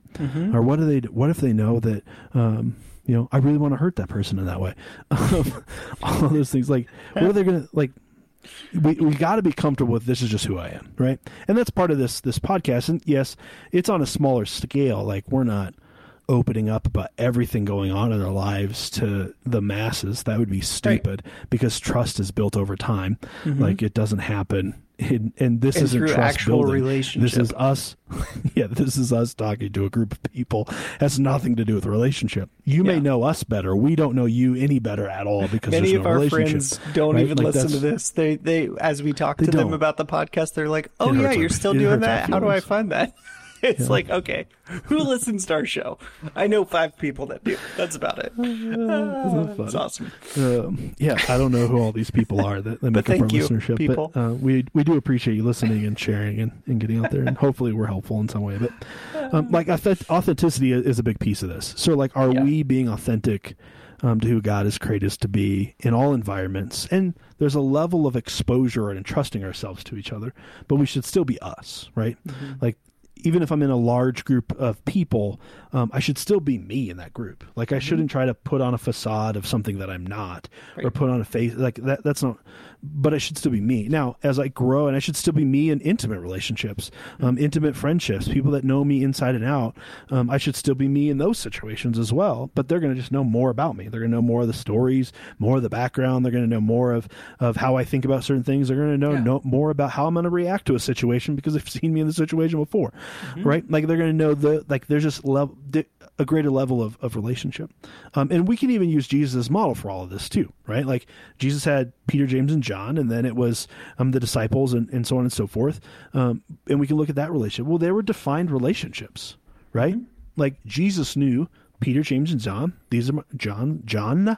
or what do they, what if they know that, um, you know, I really want to hurt that person in that way. Um, all those things, like, what are they gonna like? we we got to be comfortable with this is just who I am, right? And that's part of this this podcast. And yes, it's on a smaller scale. Like we're not opening up about everything going on in their lives to the masses. That would be stupid because trust is built over time. Like it doesn't happen. In, and this Mm-hmm. And isn't trust building. relationship. This is us. yeah, this is us talking to a group of people. Has nothing to do with relationship. You may know us better. We don't know you any better at all because Many there's of no our friends don't right? even Like, listen to this. They they as we talk to them don't. about the podcast, they're like, "Oh It yeah, you're still it doing that. How do I find that?" It's like, okay, who listens to our show? I know five people that do. That's about it. Ah, it's awesome. um, yeah, I don't know who all these people are that, that make up our you, listenership, people. but uh, we we do appreciate you listening and sharing and, and getting out there, and hopefully we're helpful in some way. But um, like authenticity is a big piece of this. So like, are Yeah. we being authentic um, to who God has created us to be in all environments? And there's a level of exposure and entrusting ourselves to each other, but we should still be us, right? Mm-hmm. Like even if I'm in a large group of people, um, I should still be me in that group. Like I shouldn't try to put on a facade of something that I'm not, or put on a face like that. That's not. But I should still be me. Now, as I grow, and I should still be me in intimate relationships, um, intimate friendships, people that know me inside and out. Um, I should still be me in those situations as well. But they're going to just know more about me. They're going to know more of the stories, more of the background. They're going to know more of of how I think about certain things. They're going to know, Yeah. know more about how I'm going to react to a situation because they've seen me in the situation before. right? Like they're going to know the like there's just level a greater level of, of relationship. Um, and we can even use Jesus as model for all of this too, right? Like Jesus had Peter, James, and John, and then it was um, the disciples and, and so on and so forth. Um, and we can look at that relationship. Well, they were defined relationships, right? Mm-hmm. Like Jesus knew Peter, James, and John. These are John, John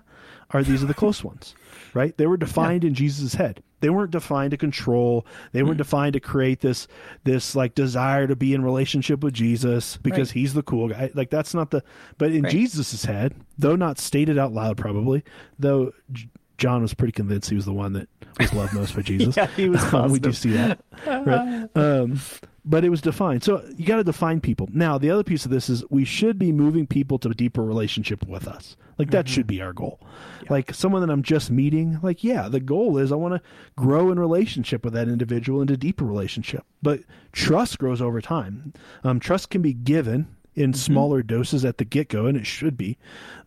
are these are the close ones, right? They were defined yeah. in Jesus' head. They weren't defined to control. They weren't mm. defined to create this this like desire to be in relationship with Jesus because right. he's the cool guy. Like that's not the. But in right. Jesus' head, though not stated out loud, probably though. John was pretty convinced he was the one that was loved most by Jesus. yeah, he was. we do see that, right? Um, but it was defined. So you got to define people. Now, the other piece of this is we should be moving people to a deeper relationship with us. Like that mm-hmm. should be our goal. Yeah. Like someone that I'm just meeting, like yeah, the goal is I want to grow in relationship with that individual into a deeper relationship. But trust grows over time. Um, trust can be given in mm-hmm. smaller doses at the get go, and it should be.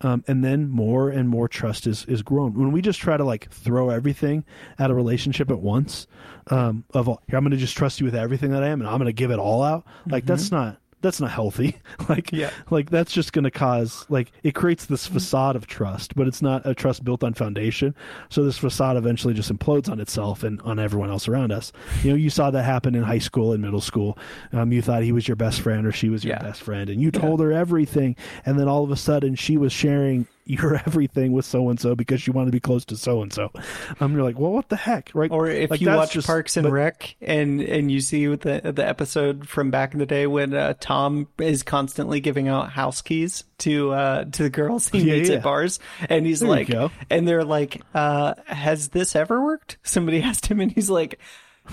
Um, and then more and more trust is is grown. When we just try to like throw everything at a relationship at once, um, of all, here I'm going to just trust you with everything that I am, and I'm going to give it all out. Like mm-hmm. that's not that's not healthy. like yeah. like that's just going to cause like it creates this facade of trust, but it's not a trust built on foundation. So this facade eventually just implodes on itself and on everyone else around us. You know, you saw that happen in high school and middle school. Um, you thought he was your best friend or she was your yeah. best friend, and you told yeah. her everything, and then all of a sudden she was sharing your everything with so and so because you want to be close to so and so. Um, you're like, well, what the heck, right? Or if like, you watch just, Parks and but, Rec and and you see with the the episode from back in the day when uh, Tom is constantly giving out house keys to uh to the girls he yeah, meets yeah. at bars, and he's there like, and they're like, uh, has this ever worked? Somebody asked him, and he's like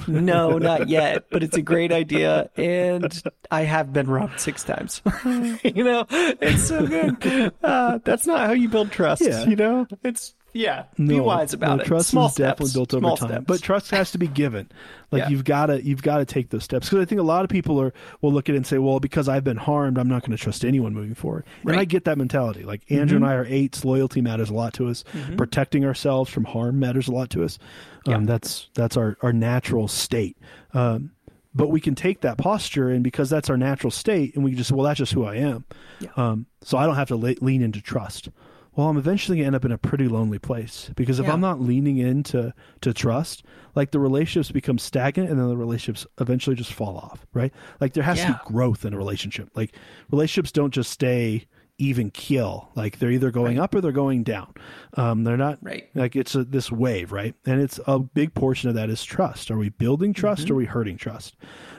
no, not yet, but it's a great idea. And I have been robbed six times. you know, it's so good. Uh, that's not how you build trust. Yeah. You know, it's, yeah, no, be wise about no, it. Trust Small is steps. definitely built over Small time, steps. but trust has to be given. Like yeah. you've got to you've got to take those steps because I think a lot of people are will look at it and say, well, because I've been harmed, I'm not going to trust anyone moving forward. Right. And I get that mentality. Like Andrew mm-hmm. and I are eights. Loyalty matters a lot to us. Mm-hmm. Protecting ourselves from harm matters a lot to us. Um, yeah. That's that's our our natural state. Um, but we can take that posture and because that's our natural state and we just say, well that's just who i am yeah. um, so i don't have to le- lean into trust well i'm eventually going to end up in a pretty lonely place because if yeah. i'm not leaning into to trust like the relationships become stagnant and then the relationships eventually just fall off right like there has yeah. to be growth in a relationship like relationships don't just stay even keel. Like they're either going right. up or they're going down. Um, they're not right. like it's a, this wave, right? And it's a big portion of that is trust. Are we building trust? Mm-hmm. Or are we hurting trust?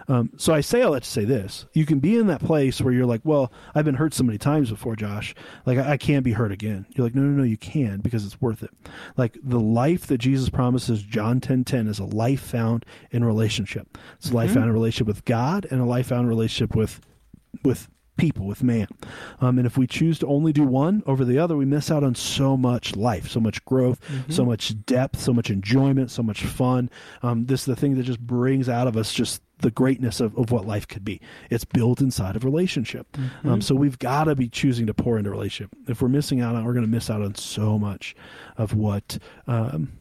Um, so I say all that to say this: you can be in that place where you're like, "Well, I've been hurt so many times before, Josh. Like I, I can't be hurt again." You're like, "No, no, no, you can because it's worth it." Like the life that Jesus promises, John ten ten, is a life found in relationship. It's a mm-hmm. life found in relationship with God and a life found in relationship with with people, with man. Um, and if we choose to only do one over the other, we miss out on so much life, so much growth, mm-hmm. so much depth, so much enjoyment, so much fun. Um, this is the thing that just brings out of us just the greatness of, of what life could be. It's built inside of relationship. Mm-hmm. Um, so we've got to be choosing to pour into relationship. If we're missing out on, we're going to miss out on so much of what um,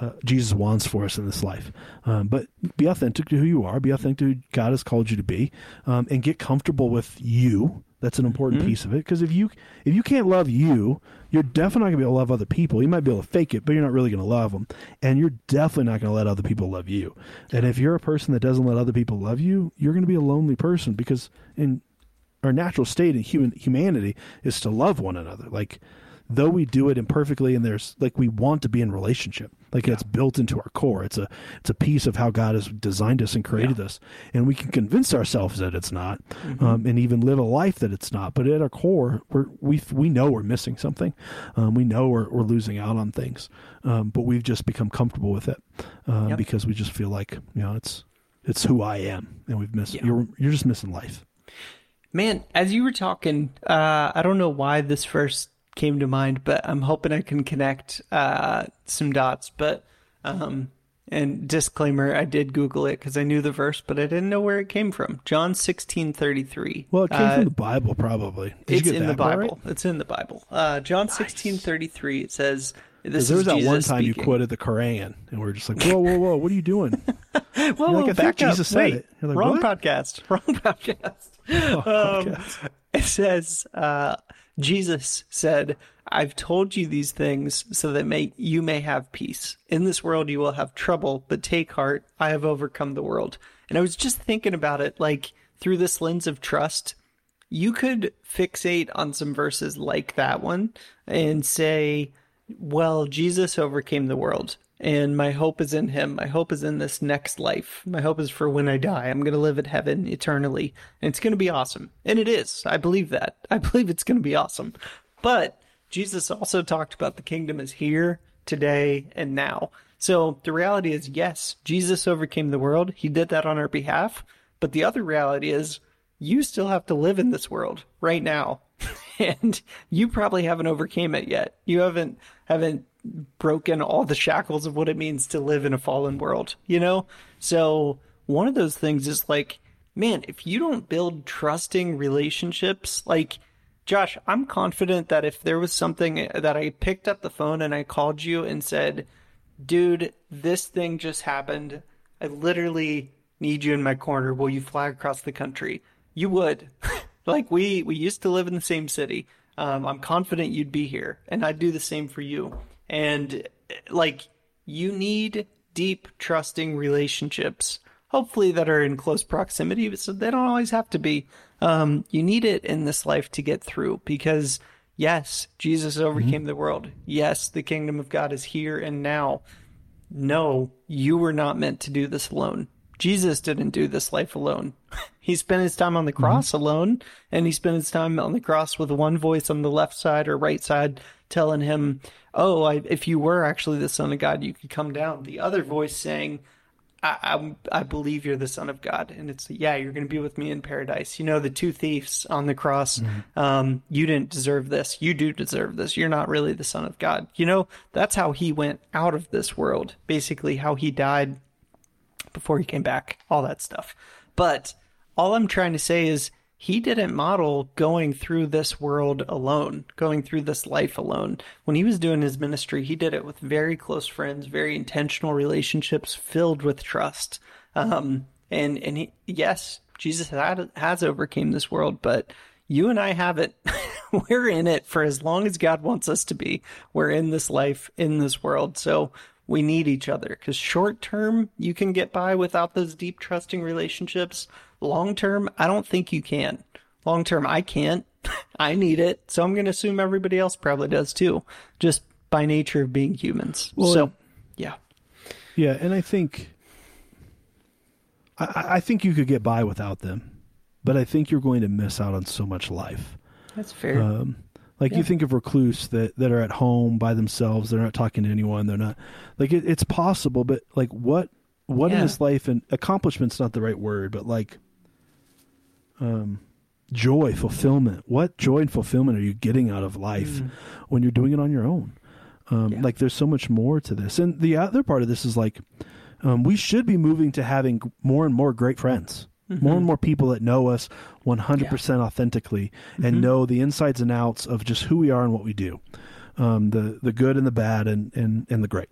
uh, Jesus wants for us in this life. Um, but be authentic to who you are. Be authentic to who God has called you to be, um, and get comfortable with you. That's an important mm-hmm. piece of it because if you if you can't love you, you're definitely not going to be able to love other people. You might be able to fake it, but you're not really going to love them, and you're definitely not going to let other people love you. And if you're a person that doesn't let other people love you, you're going to be a lonely person because in our natural state in human humanity is to love one another. Like though we do it imperfectly and there's like we want to be in relationship like yeah. it's built into our core it's a it's a piece of how god has designed us and created yeah. us and we can convince ourselves that it's not mm-hmm. um, and even live a life that it's not but at our core we're, we we know we're missing something um, we know we're, we're losing out on things um, but we've just become comfortable with it uh, yep. because we just feel like you know it's it's who i am and we've missed yeah. you're you're just missing life man as you were talking uh, i don't know why this first came to mind, but I'm hoping I can connect uh, some dots. But um, and disclaimer, I did Google it because I knew the verse, but I didn't know where it came from. John sixteen thirty three. Well, it came uh, from the Bible, probably. Did it's in the Bible. Right? It's in the Bible. Uh, John nice. sixteen thirty three. It says. This there was that one time speaking. you quoted the Quran, and we are just like, "Whoa, whoa, whoa! What are you doing?" Whoa, like, I think back up. Jesus said Wait, it. Like, wrong podcast. Wrong podcast. Oh, Um, it says uh, Jesus said, "I've told you these things so that may you may have peace. In this world you will have trouble, but take heart, I have overcome the world." And I was just thinking about it, like through this lens of trust. You could fixate on some verses like that one and say, well, Jesus overcame the world, and my hope is in him. My hope is in this next life. My hope is for when I die. I'm going to live in heaven eternally, and it's going to be awesome. And it is. I believe that. I believe it's going to be awesome. But Jesus also talked about the kingdom is here, today, and now. So the reality is, yes, Jesus overcame the world. He did that on our behalf. But the other reality is, you still have to live in this world right now and you probably haven't overcame it yet you haven't haven't broken all the shackles of what it means to live in a fallen world you know so one of those things is like man if you don't build trusting relationships like josh i'm confident that if there was something that i picked up the phone and i called you and said dude this thing just happened i literally need you in my corner will you fly across the country you would. like we we used to live in the same city. Um, I'm confident you'd be here, and I'd do the same for you. And like you need deep, trusting relationships. Hopefully that are in close proximity, so they don't always have to be. Um, you need it in this life to get through because yes, Jesus overcame the world. Yes, the kingdom of God is here and now. No, you were not meant to do this alone. Jesus didn't do this life alone. he spent his time on the cross alone, and he spent his time on the cross with one voice on the left side or right side telling him, Oh, I, if you were actually the Son of God, you could come down. The other voice saying, I, I, I believe you're the Son of God. And it's, yeah, you're going to be with me in paradise. You know, the two thieves on the cross, um, you didn't deserve this. You do deserve this. You're not really the Son of God. You know, that's how he went out of this world, basically, how he died before he came back, all that stuff. But all I'm trying to say is he didn't model going through this world alone, going through this life alone. When he was doing his ministry, he did it with very close friends, very intentional relationships filled with trust. Um, and and he, yes, Jesus had, has overcame this world, but you and I haven't. We're in it for as long as God wants us to be. We're in this life, in this world. So we need each other. Because short term you can get by without those deep trusting relationships. Long term i don't think you can. Long term i can't. I need it. So i'm going to assume everybody else probably does too just by nature of being humans. Well, so yeah. Yeah, and I think I, I think you could get by without them, but I think you're going to miss out on so much life. that's fair. Um, like Yeah. you think of recluse that, that are at home by themselves, they're not talking to anyone, they're not like it, it's possible, but like what what in this life and accomplishment's not the right word, but like um joy, fulfillment. What joy and fulfillment are you getting out of life when you're doing it on your own? Um, Yeah. Like there's so much more to this, and the other part of this is like um, we should be moving to having more and more great friends, more and more people that know us 100% authentically and know the insides and outs of just who we are and what we do, um, the the good and the bad and and and the great.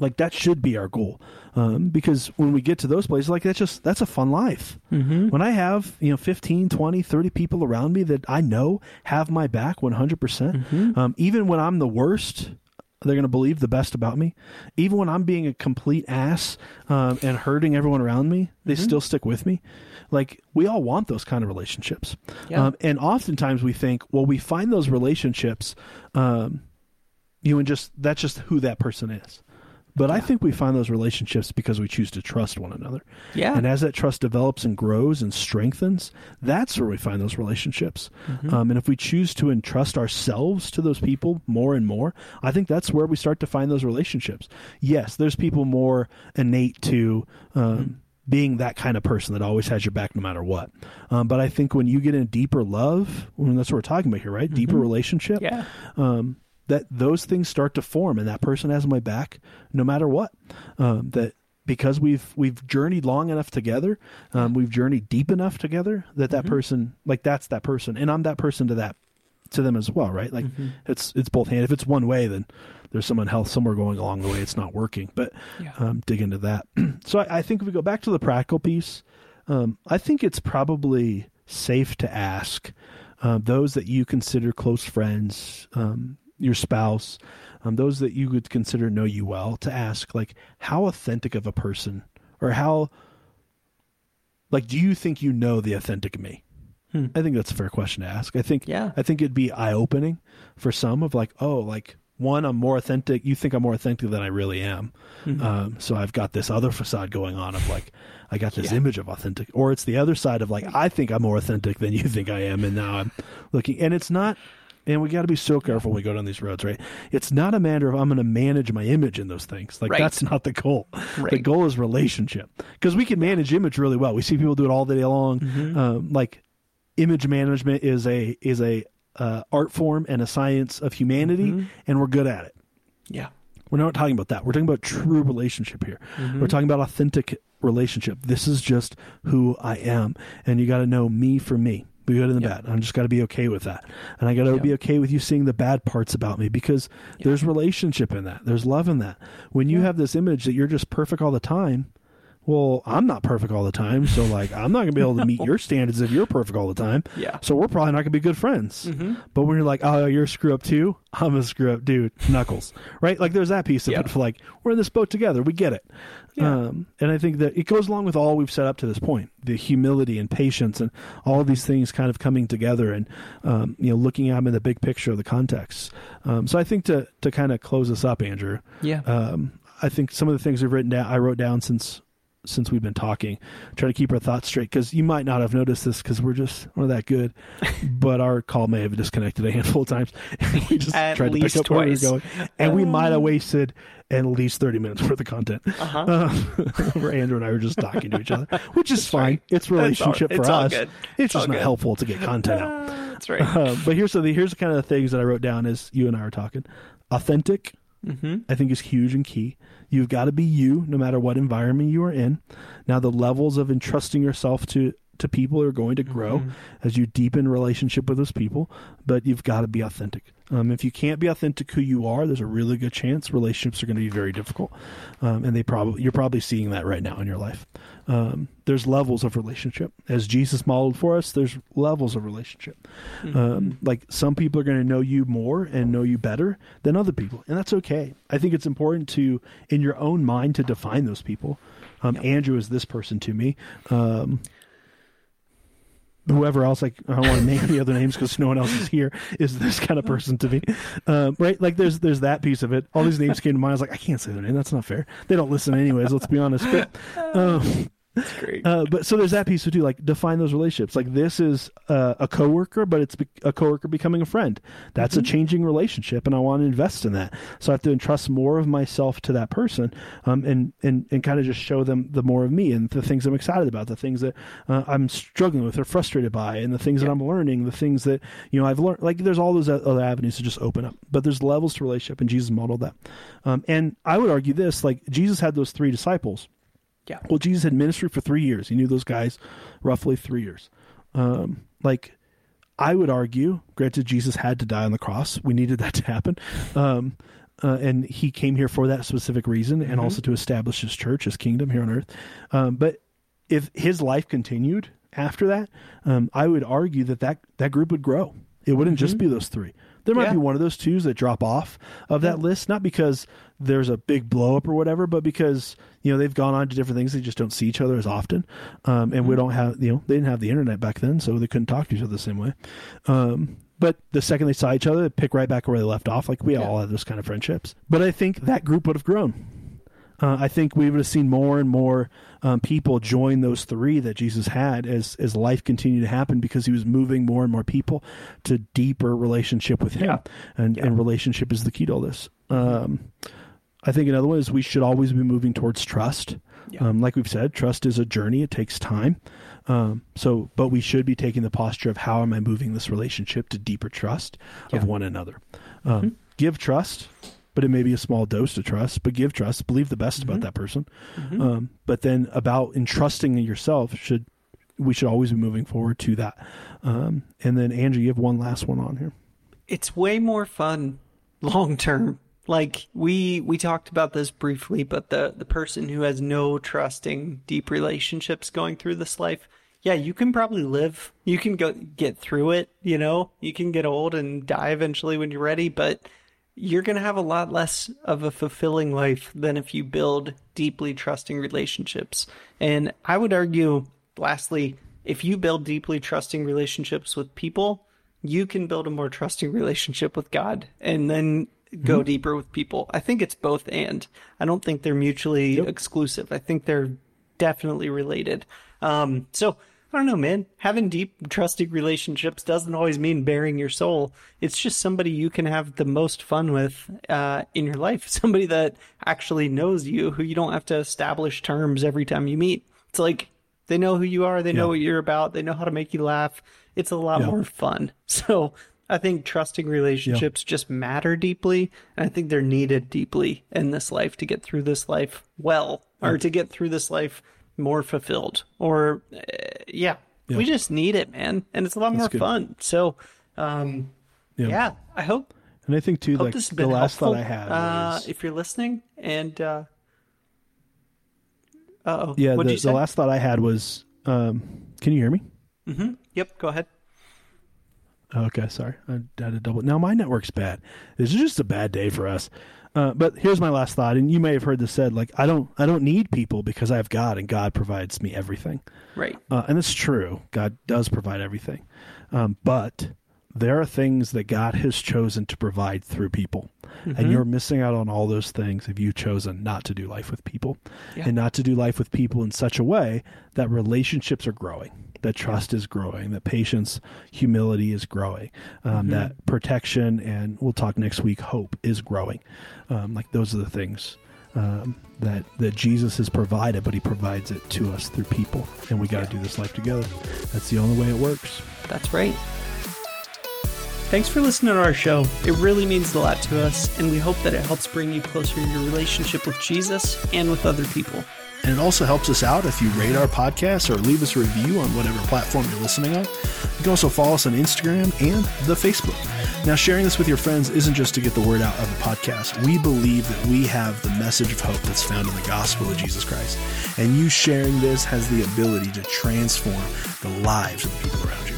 Like that should be our goal, um, because when we get to those places, like that's just that's a fun life. mm-hmm. When I have you know 15, 20, 30 people around me that I know have my back 100%, percent Mm-hmm. um, even when I'm the worst, they're going to believe the best about me. Even when I'm being a complete ass um, and hurting everyone around me, they Mm-hmm. still stick with me. Like we all want those kind of relationships, Yeah. um, and oftentimes we think, well, we find those relationships, um, you know, and just that's just who that person is. But I think we find those relationships because we choose to trust one another. Yeah. And as that trust develops and grows and strengthens, that's where we find those relationships. Mm-hmm. Um, and if we choose to entrust ourselves to those people more and more, I think that's where we start to find those relationships. Yes, there's people more innate to. Um, Mm-hmm. Being that kind of person that always has your back no matter what. Um, but I think when you get in deeper love, I mean, that's what we're talking about here, right? Deeper relationship yeah um, that those things start to form, and that person has my back no matter what. Um, that because we've we've journeyed long enough together, um, we've journeyed deep enough together that that person like that's that person, and I'm that person to that to them as well, right? Like it's it's both hand. If it's one way, then there's some unhealth somewhere going along the way. It's not working. But Yeah. um, dig into that. so I, I think if we go back to the practical piece, um, I think it's probably safe to ask uh, those that you consider close friends, um, your spouse, um, those that you would consider know you well, to ask like how authentic of a person or how like do you think you know the authentic me? Hmm. I think that's a fair question to ask. I think Yeah. I think it'd be eye opening for some of like, oh, like one, I'm more authentic. You think I'm more authentic than I really am. Mm-hmm. Um, so I've got this other facade going on of like, I got this Yeah. image of authentic, or it's the other side of like, I think I'm more authentic than you think I am, and now I'm looking, and it's not. And we got to be so careful when we go down these roads, right? It's not a matter of I'm going to manage my image in those things. Like Right. that's not the goal. The goal is relationship because we can manage image really well. We see people do it all the day long. Mm-hmm. Um, like image management is a is a uh, art form and a science of humanity, Mm-hmm. and we're good at it. Yeah. We're not talking about that. We're talking about true relationship here. Mm-hmm. We're talking about authentic relationship. This is just who I am, and you got to know me for me. The good and the Yeah. bad. I'm just got to be okay with that, and I got to Yeah. be okay with you seeing the bad parts about me because there's relationship in that. There's love in that. When you have this image that you're just perfect all the time, well, I'm not perfect all the time, so like I'm not gonna be able to meet your standards if you're perfect all the time. Yeah. So we're probably not gonna be good friends. Mm-hmm. But when you're like, oh, you're a screw up too, I'm a screw up dude, knuckles, right? Like there's that piece of Yeah. it for like we're in this boat together, we get it. Yeah. Um, and I think that it goes along with all we've set up to this point, the humility and patience and all these things kind of coming together and um, you know looking at them in the big picture of the context. Um, so I think to to kind of close this up, Andrew, Yeah. um, I think some of the things we've written down, I wrote down since since we've been talking, trying to keep our thoughts straight because you might not have noticed this because we're just we're that good, but our call may have disconnected a handful of times. we just At tried to pick up where we were twice. going, and we might have wasted at least thirty minutes worth of content. Uh-huh. Uh, where Andrew and I were just talking to each other, which is fine. right. It's relationship it's for all us. It's It's all just not good. helpful to get content out. That's right. Uh, but here's the here's the kind of the things that I wrote down as you and I were talking. Authentic, mm-hmm. I think is huge and key. You've got to be you no matter what environment you are in. Now the levels of entrusting yourself to to people are going to grow Mm-hmm. as you deepen relationship with those people, but you've got to be authentic. Um, if you can't be authentic who you are, there's a really good chance relationships are going to be very difficult, um, and they probably you're probably seeing that right now in your life. Um, there's levels of relationship as Jesus modeled for us. There's levels of relationship. Mm-hmm. Um, like some people are going to know you more and know you better than other people, and that's okay. I think it's important to, in your own mind, to define those people. Um, Yep. Andrew is this person to me. Um, whoever else, like I don't want to name any other names because no one else is here, is this kind of person to me, um, right? Like there's there's that piece of it. All these names came to mind. I was like, I can't say their name. That's not fair. They don't listen anyways. Let's be honest. But um, That's great. uh, but so there's that piece too. Like define those relationships. Like this is uh, a coworker, but it's be- a coworker becoming a friend. That's a changing relationship, and I want to invest in that. So I have to entrust more of myself to that person, um, and and and kind of just show them the more of me and the things I'm excited about, the things that uh, I'm struggling with or frustrated by, and the things that I'm learning, the things that you know I've learned. Like there's all those other avenues to just open up, but there's levels to relationship, and Jesus modeled that. Um, and I would argue this: like Jesus had those three disciples. Yeah. Well, Jesus had ministry for three years. He knew those guys roughly three years. Um, like, I would argue, granted, Jesus had to die on the cross. We needed that to happen. Um, uh, and he came here for that specific reason and also to establish his church, his kingdom here on earth. Um, but if his life continued after that, um, I would argue that, that that group would grow. It wouldn't just be those three. There might Yeah. be one of those twos that drop off of that list, not because there's a big blow up or whatever, but because you know they've gone on to different things. They just don't see each other as often, um, and we don't have you know they didn't have the internet back then, so they couldn't talk to each other the same way. Um, but the second they saw each other, they pick right back where they left off. Like we Yeah. all have those kind of friendships. But I think that group would have grown. Uh, I think we would have seen more and more um, people join those three that Jesus had as as life continued to happen because he was moving more and more people to deeper relationship with him, Yeah. and Yeah. and relationship is the key to all this. Um, I think another one is we should always be moving towards trust. Yeah. Um, like we've said, trust is a journey; it takes time. Um, so, but we should be taking the posture of how am I moving this relationship to deeper trust of Yeah. Mm-hmm. one another. Um, Give trust, but it may be a small dose to trust. But give trust, believe the best Mm-hmm. about that person. Um, but then about entrusting in yourself should we should always be moving forward to that. Um, and then Andrew, you have one last one on here. it's way more fun long term. Like we we talked about this briefly, but the the person who has no trusting deep relationships going through this life, yeah, you can probably live. You can go get through it, you know. You can get old and die eventually when you're ready, but you're going to have a lot less of a fulfilling life than if you build deeply trusting relationships. And I would argue lastly, if you build deeply trusting relationships with people, you can build a more trusting relationship with God and then go deeper with people. I think it's both and. I don't think they're mutually exclusive. I think they're definitely related. Um, so I don't know, man. Having deep, trusting relationships doesn't always mean bearing your soul. It's just somebody you can have the most fun with uh, in your life. Somebody that actually knows you, who you don't have to establish terms every time you meet. It's like they know who you are, they know what you're about, they know how to make you laugh. It's a lot Yeah. more fun. So I think trusting relationships just matter deeply, and I think they're needed deeply in this life to get through this life well, or to get through this life more fulfilled. Or, uh, yeah, we just need it, man, and it's a lot more good. fun. So, um, yeah. I hope And I think too, like the last helpful. thought I had uh, was, if you're listening, and uh, oh, yeah, the, the last thought I had was, um, can you hear me? mm-hmm Yep, go ahead. Okay, sorry. I had to double. Now my network's bad. This is just a bad day for us. Uh, but here's my last thought, and you may have heard this said: like I don't, I don't need people because I have God, and God provides me everything. Right. Uh, and it's true. God does provide everything. Um, but there are things that God has chosen to provide through people. And you're missing out on all those things if you've chosen not to do life with people Yeah. and not to do life with people in such a way that relationships are growing, that trust is growing, that patience, humility is growing, um, that protection, and we'll talk next week, hope is growing. Um, like those are the things um, that that Jesus has provided, but He provides it to us through people, and we got to do this life together. That's the only way it works. That's right. Thanks for listening to our show. It really means a lot to us, and we hope that it helps bring you closer to your relationship with Jesus and with other people. And it also helps us out if you rate our podcast or leave us a review on whatever platform you're listening on. You can also follow us on Instagram and the Facebook. Now, sharing this with your friends isn't just to get the word out of the podcast. We believe that we have the message of hope that's found in the gospel of Jesus Christ. And you sharing this has the ability to transform the lives of the people around you.